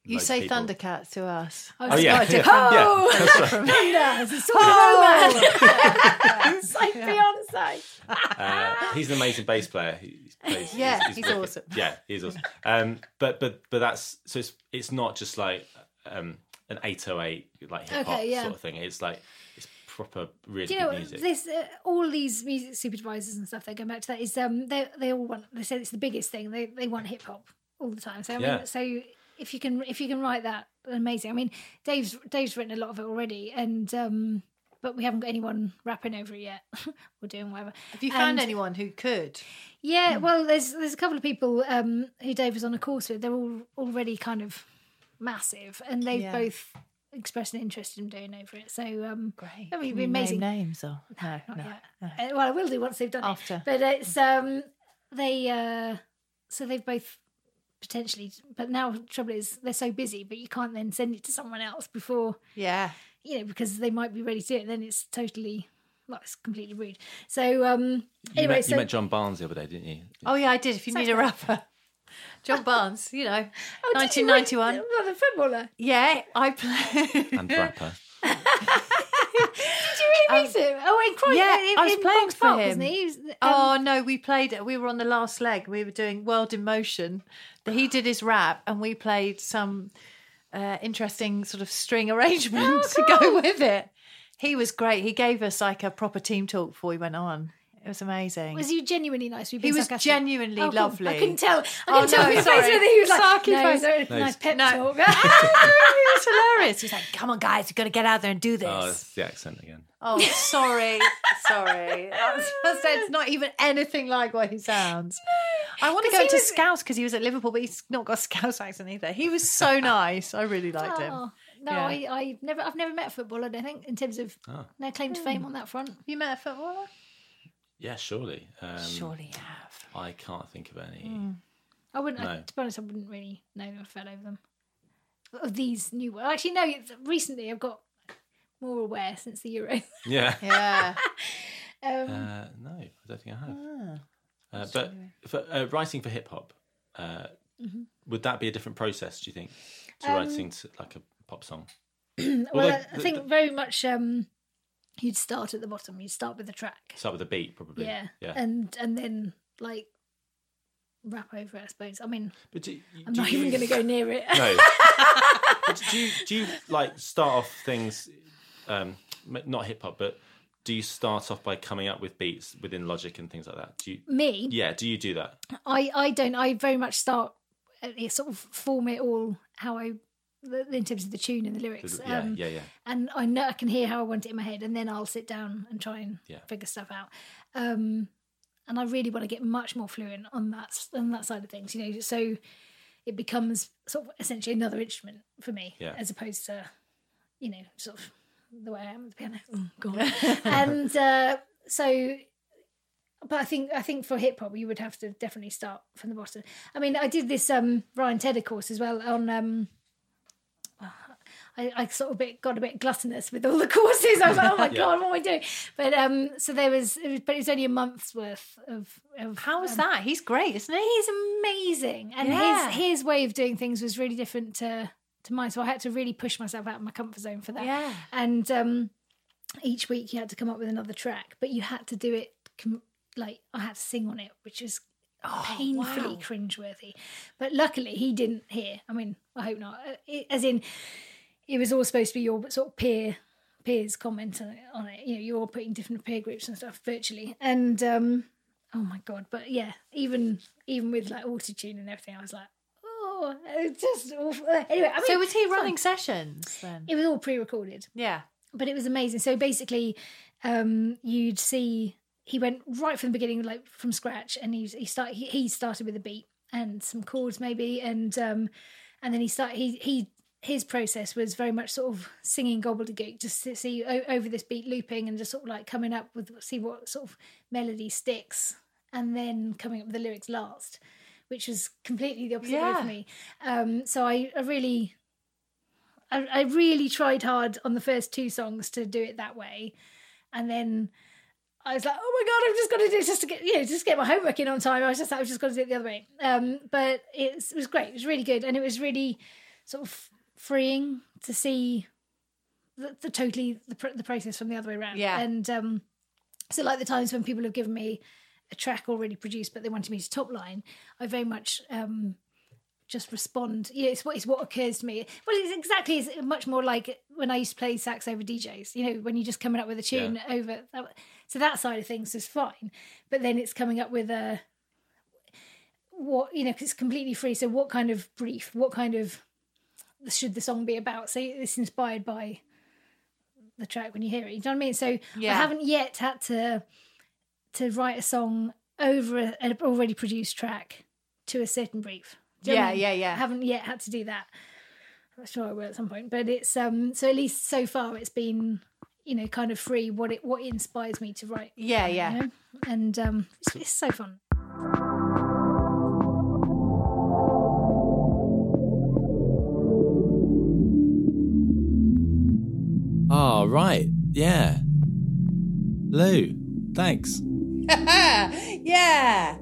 You say people. Thundercat to us. Oh yeah, got a different- yeah. Oh, Thunder! It's a sort of romance. it's like Beyonce. Uh, he's an amazing bass player. He he plays, Yeah, he's wicked. awesome. Yeah, he's awesome. Um, but but but that's so it's it's not just like um, an eight oh eight like hip hop Okay, yeah. sort of thing. It's like it's proper really Do you good know music. this? Uh, all these music supervisors and stuff. They go back to that. Is um they they all want. They say it's the biggest thing. They they want hip hop all the time. So I mean, Yeah. so if you can if you can write that, amazing. I mean, Dave's Dave's written a lot of it already, and um but we haven't got anyone rapping over it yet. We're doing whatever. Have you found And- anyone who could? Yeah, well, there's there's a couple of people um, who Dave was on a course with. They're all already kind of massive, and they've Yeah. both expressed an interest in doing over it. So um, Great. I mean, it'd be amazing. names or no? Not no. yet. Uh, well, I will do once they've done After. it. But it's um, they uh, so they've both potentially. But now the trouble is they're so busy, but you can't then send it to someone else before Yeah. you know because they might be ready to do it. Then it's totally. Well, it's completely rude. So, um, You, anyway, met, so you met John Barnes the other day, didn't you? Oh yeah, I did. If you need a rapper, John Barnes. You know, Oh, did you 1991. really- Well, the footballer. Yeah, I play. And rapper. Did you really meet him? Oh, in Croydon. yeah, in, I was playing Box for Park, him. Wasn't he? He was, um, oh no, we played. It. We were on the last leg. We were doing World in Motion. He did his rap, and we played some uh, interesting sort of string arrangement to go with it. He was great. He gave us like a proper team talk before we went on. It was amazing. was he genuinely nice? Were you He being was sarcastic? genuinely Oh, lovely. I couldn't tell. I Oh, couldn't tell no, from your sorry. face whether he was like, Sarky no, face. it was a No, nice pep No. talk. he was hilarious. He was like, "Come on, guys, you've got to get out there and do oh, this." Oh, it's the accent again. Oh, sorry, sorry. That's, that's, that's not even anything like what he sounds. No. I want to go he to was- Scouse because he was at Liverpool, but he's not got a Scouse accent either. He was so nice. I really liked him. Oh, no, Yeah. I, I never, I've never met a footballer. I don't think in terms of Oh. no claim to fame hmm. on that front. You met a footballer? Yeah, surely. Um, Surely you have. I can't think of any. Hmm. I wouldn't. I, to be honest, I wouldn't really know if I fell over them. Of these new, well, actually, no. it's- Recently, I've got more aware since the Euro. Yeah. Yeah. um, Uh, no, I don't think I have. Ah. Uh, but for, uh, writing for hip hop, uh, Mm-hmm. would that be a different process? Do you think to Um, writing to, like a pop song? well, Although I, I the- think the- very much. Um, you'd start at the bottom. You'd start with the track. Start with a beat, probably. Yeah. yeah. And and then like rap over it, I suppose. I mean, but do, I'm do not you- even going to go near it. No. But do you do you like start off things, um, not hip hop, but do you start off by coming up with beats within Logic and things like that? Do you? Me, Yeah. Do you do that? I I don't. I very much start. uh, Sort of form it all how I, in terms of the tune and the lyrics. Yeah. Um, yeah. Yeah. and I know I can hear how I want it in my head, and then I'll sit down and try and Yeah. figure stuff out. Um, and I really want to get much more fluent on that on that side of things, you know. So it becomes sort of essentially another instrument for me, Yeah. as opposed to, you know, sort of the way I am with the piano. Oh, God. and uh, so, but I think I think for hip hop you would have to definitely start from the bottom. I mean, I did this um, Ryan Tedder course as well on. Um, I, I sort of bit, got a bit gluttonous with all the courses. I was like, oh my Yeah. god, what am I doing? But um, so there was, it was, but it was only a month's worth of. of How was um, that? He's great, isn't he? He's amazing, and Yeah. his his way of doing things was really different to to mine. So I had to really push myself out of my comfort zone for that. Yeah. and um, each week you had to come up with another track, but you had to do it com- like I had to sing on it, which is painfully wow. cringeworthy. But luckily, he didn't hear. I mean, I hope not. Uh, As in, it was all supposed to be your sort of peer peers comment on it. On it. You know, you're all putting different peer groups and stuff virtually, and um, oh my god! But yeah, even even with like auto tune and everything, I was like, oh, it's just awful. Anyway, I mean, so was he running sessions then? It was all pre-recorded Yeah. but it was amazing. So basically, um, you'd see he went right from the beginning, like from scratch, and he he start he, he started with a beat and some chords maybe, and um, and then he started he he his process was very much sort of singing gobbledygook, just to see o- over this beat looping and just sort of like coming up with see what sort of melody sticks, and then coming up with the lyrics last, which was completely the opposite way for me. Um, so I, I really I, I really tried hard on the first two songs to do it that way, and then I was like, "Oh my god, I've just got to do it just to get you know just get my homework in on time." I was just like, "I've just got to do it the other way." Um, but it was great. It was really good, and it was really sort of freeing to see the, the totally the, the process from the other way around. Yeah. and um, so like the times when people have given me a track already produced, but they wanted me to top line, I very much um, just respond. You know, it's what it's what occurs to me. Well, it's exactly it's much more like when I used to play sax over DJs. You know, when you're just coming up with a tune over. That, So that side of things is fine, but then it's coming up with a what you know 'cause it's completely free. So what kind of brief? What kind of should the song be about? So it's inspired by the track when you hear it. You know what I mean? So Yeah. I haven't yet had to to write a song over an already produced track to a certain brief. You what I Yeah, mean? yeah, yeah. I haven't yet had to do that. I'm sure I will at some point, but it's um so at least so far it's been you know kind of free what it what inspires me to write. Yeah, you yeah. know? and um it's, it's so fun. Oh, right. Yeah. Lou, thanks. yeah.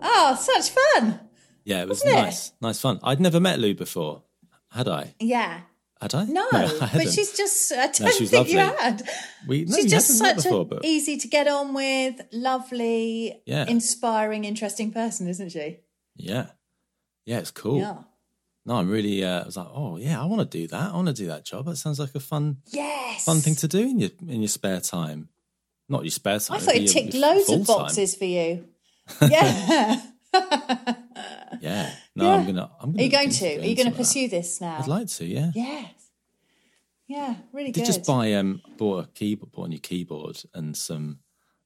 Oh, such fun. Yeah, it was Wasn't it? nice. Nice fun. I'd never met Lou before. Had I? Yeah. Had I? No, I but she's just, I don't No, think you lovely. had. We, no, she's just such before, an but easy to get on with, lovely, Yeah. inspiring, interesting person, isn't she? yeah. Yeah, it's cool. Yeah. No, I'm really, uh, I was like, oh, yeah, I want to do that. I want to do that job. That sounds like a fun, Yes. fun thing to do in your in your spare time. Not your spare time. I thought it ticked loads of boxes for you. Yeah. Yeah. No, Yeah. I'm gonna. I'm gonna. Are you going to? Are you going to of that. pursue this now? I'd like to. Yeah. Yes. Yeah, really I did good. just buy um bought a keyboard, bought a new keyboard and some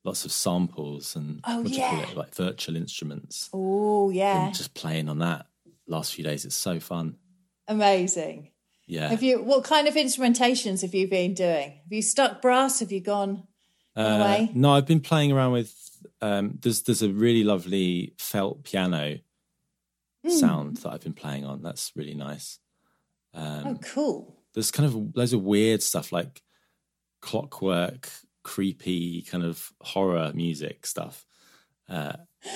lots of samples and Oh, what do you call yeah. it like virtual instruments. Oh, yeah. And just playing on that last few days. It's so fun. Amazing. Yeah. Have you? What kind of instrumentations have you been doing? Have you stuck brass? Have you gone Uh, away? no, I've been playing around with. Um, there's there's a really lovely felt piano Hmm. sound that I've been playing on. That's really nice. Um, oh, cool. there's kind of loads of weird stuff like clockwork, creepy kind of horror music stuff. Uh,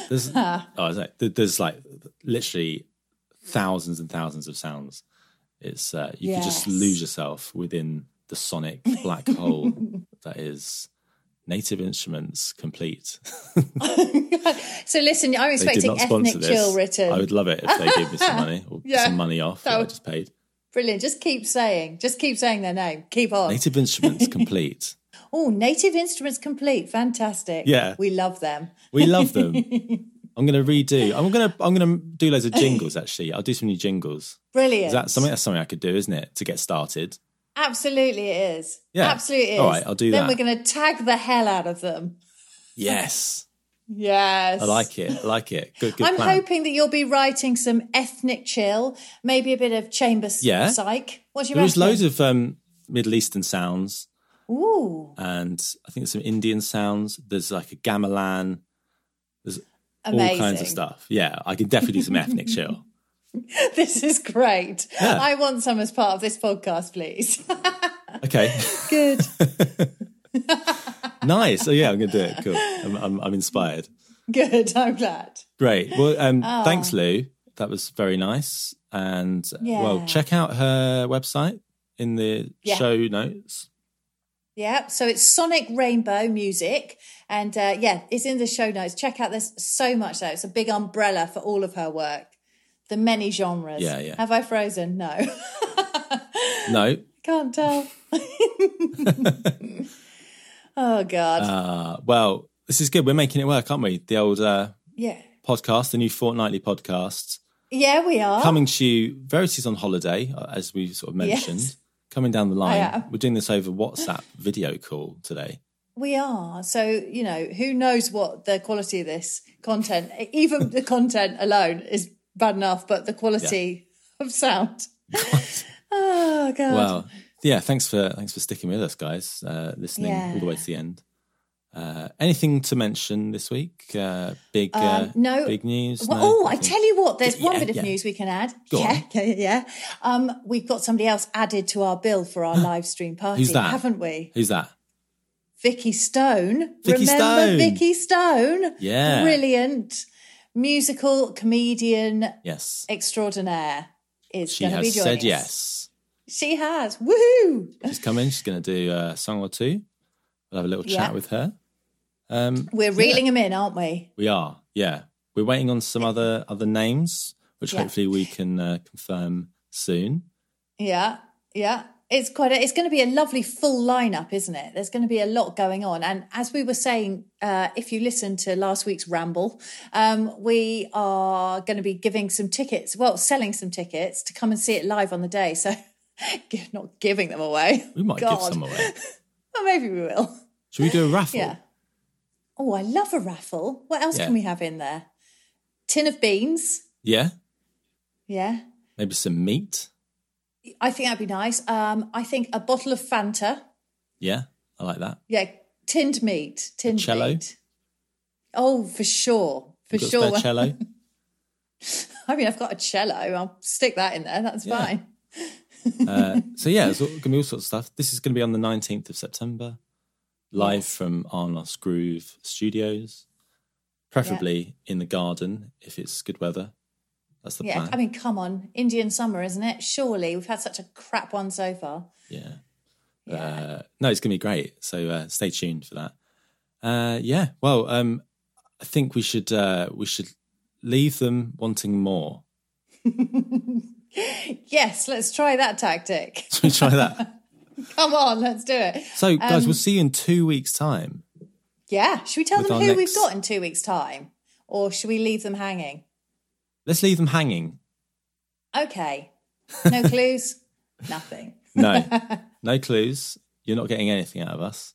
there's oh, is there's like literally thousands and thousands of sounds. It's uh, you could just lose yourself within the sonic black hole that is Native Instruments complete. So listen, I'm expecting ethnic this. chill written. I would love it if they gave me some money or Yeah. some money off that I just paid. Brilliant. Just keep saying. Just keep saying their name. Keep on. Native Instruments complete. Oh, native instruments complete. Fantastic. Yeah. We love them. We love them. I'm going to redo. I'm going to. I'm to do loads of jingles. Actually, I'll do some new jingles. Brilliant. Is that something? That's something I could do, isn't it? To get started. Absolutely it is. Yeah. Absolutely it is. All right, I'll do then that. Then we're going to tag the hell out of them. Yes, Yes. I like it. I like it. Good. Good I'm plan. hoping that you'll be writing some ethnic chill, maybe a bit of chamber Yeah. psych. What do you There's reckon? loads of um, Middle Eastern sounds, Ooh, and I think there's some Indian sounds. There's like a gamelan. There's amazing. all kinds of stuff. Yeah, I can definitely do some ethnic chill. This is great. Yeah. I want some as part of this podcast, please. Okay, Good. nice. So yeah, I'm going to do it. Cool. I'm, I'm, I'm inspired. Good. I'm glad. Great. Well, um, Oh. thanks, Lou. That was very nice. And well, check out her website in the Yeah. show notes. Yeah, so it's Sonic Rainbow Music, and uh, yeah, it's in the show notes. Check out. There's so much there. It's a big umbrella for all of her work, the many genres. Yeah, yeah. Have I frozen? No, No, can't tell. oh God, uh, well, this is good. We're making it work, aren't we? The old uh, yeah, podcast, the new fortnightly podcast, yeah, we are coming to you. Verity's on holiday, uh, as we sort of mentioned. Yes. Coming down the line, we're doing this over WhatsApp video call today. We are. So, you know, who knows what the quality of this content, even the content alone is bad enough, but the quality of sound. oh, God. Well, yeah. Thanks for thanks for sticking with us, guys. Uh, listening all the way to the end. Uh, anything to mention this week? Uh, big, uh, Um, no. big news. Well, No? oh, I tell you what, there's one bit of yeah. news we can add. Go yeah, on. yeah, yeah, yeah. Um, we've got somebody else added to our bill for our live stream party, Who's that? haven't we? Who's that? Vikki Stone. Vikki Remember Stone. Vikki Stone? Yeah. Brilliant musical comedian Yes, extraordinaire is she going to be has joining said us. yes. She has. Woohoo! She's coming. She's going to do a song or two. We'll have a little Yeah. chat with her. Um, We're reeling them in, aren't we? we are, yeah. We're waiting on some other other names, which Yeah. hopefully we can uh, confirm soon. Yeah, yeah. It's quite. A, it's going to be a lovely full lineup, isn't it? There's going to be a lot going on, and as we were saying, uh, if you listen to last week's ramble, um, we are going to be giving some tickets. Well, selling some tickets to come and see it live on the day. So, not giving them away. We might God. give some away. Well, maybe we will. Should we do a raffle? Yeah. Oh, I love a raffle. What else Yeah. can we have in there? Tin of beans. Yeah? Yeah. Maybe some meat? I think that'd be nice. Um, I think a bottle of Fanta. Yeah, I like that. Yeah, tinned meat. Tinned cello? meat. Oh, for sure. For You got sure. cello? I mean, I've got a cello. I'll stick that in there. That's Yeah. fine. Uh, so yeah, it's going to be all sorts of stuff. This is going to be on the 19th of September, live Yes. from Arnos Groove Studios, preferably in the garden if it's good weather. That's the Yeah, plan. I mean, come on, Indian summer, isn't it? Surely we've had such a crap one so far. yeah. Uh, no, it's going to be great. So uh, stay tuned for that. Uh, yeah. Well, um, I think we should uh, we should leave them wanting more. Yes, let's try that tactic. Should we try that? Come on, let's do it. So, guys, Um, we'll see you in two weeks' time. Yeah, should we tell them who we've got in two weeks' time, or should we leave them hanging? Let's leave them hanging. Okay, no clues, nothing. No, no clues. You're not getting anything out of us.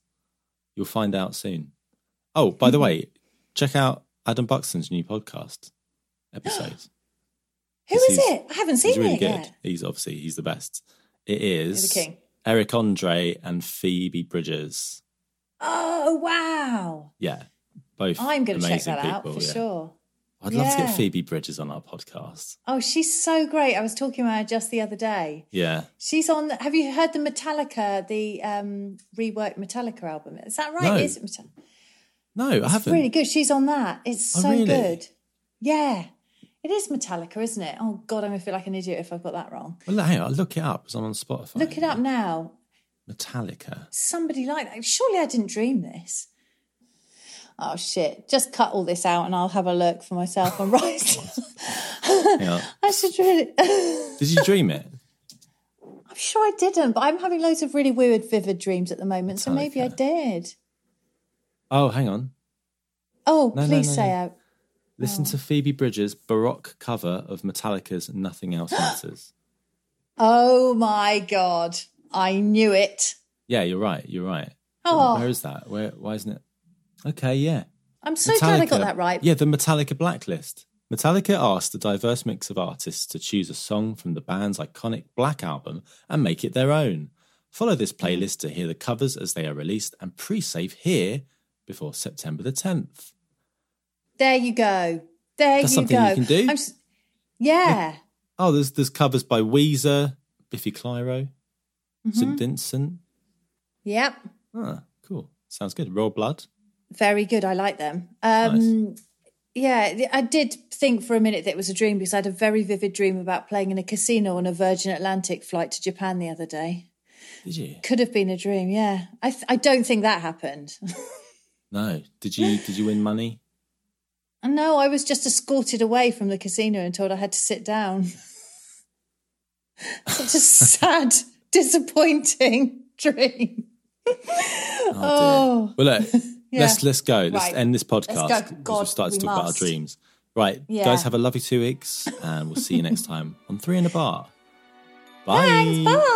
You'll find out soon. Oh, by the mm-hmm. way, check out Adam Buxton's new podcast episode. Who is it? I haven't seen He's really it good. yet. He's obviously he's the best. It is He's the king. Eric Andre and Phoebe Bridgers. Oh wow! Yeah, both. I'm going to check that out for yeah. sure. I'd love to get Phoebe Bridgers on our podcast. Oh, she's so great. I was talking about her just the other day. Yeah, She's on. Have you heard the Metallica, the um, reworked Metallica album? Is that right? No. Is it Metallica? no, I It's haven't. really good. She's on that. It's Oh, so really? good. Yeah. It is Metallica, isn't it? Oh God, I'm gonna feel like an idiot if I've got that wrong. Well, hang on, I'll look it up because I'm on Spotify. Look it up now. Metallica. Somebody like that. Surely I didn't dream this. Oh shit! Just cut all this out, and I'll have a look for myself and write. On. I should really. Did you dream it? I'm sure I didn't, but I'm having loads of really weird, vivid dreams at the moment, so maybe I did. Oh, hang on. Oh, No, please no, say out. Listen oh. to Phoebe Bridgers' Baroque cover of Metallica's Nothing Else Matters. Oh my god! I knew it. yeah, you're right. You're right. Oh. Where is that? Where? Why isn't it? Okay, yeah. I'm so glad I got that right. Yeah, the Metallica Blacklist. Metallica asked a diverse mix of artists to choose a song from the band's iconic Black album and make it their own. Follow this playlist to hear the covers as they are released and pre-save here before September the 10th. There you go. There That's you something go. you can do. S- yeah. Oh, there's there's covers by Weezer, Biffy Clyro, Mm-hmm. St. Vincent. Yep. Ah, cool. Sounds good. Royal Blood. Very good. I like them. Um, Yeah, I did think for a minute that it was a dream because I had a very vivid dream about playing in a casino on a Virgin Atlantic flight to Japan the other day. Did you? Could have been a dream. Yeah, I th- I don't think that happened. No. Did you did you win money? no, I was just escorted away from the casino and told I had to sit down. Such a sad, disappointing dream. Oh, dear. Well, look, Yeah. let's let's go. Let's end this podcast. Let's go. because God, we've started to we talk about our must. dreams. Right, Yeah. guys, have a lovely two weeks, and we'll see you next time on Three in a Bar. Bye. Thanks. Bye.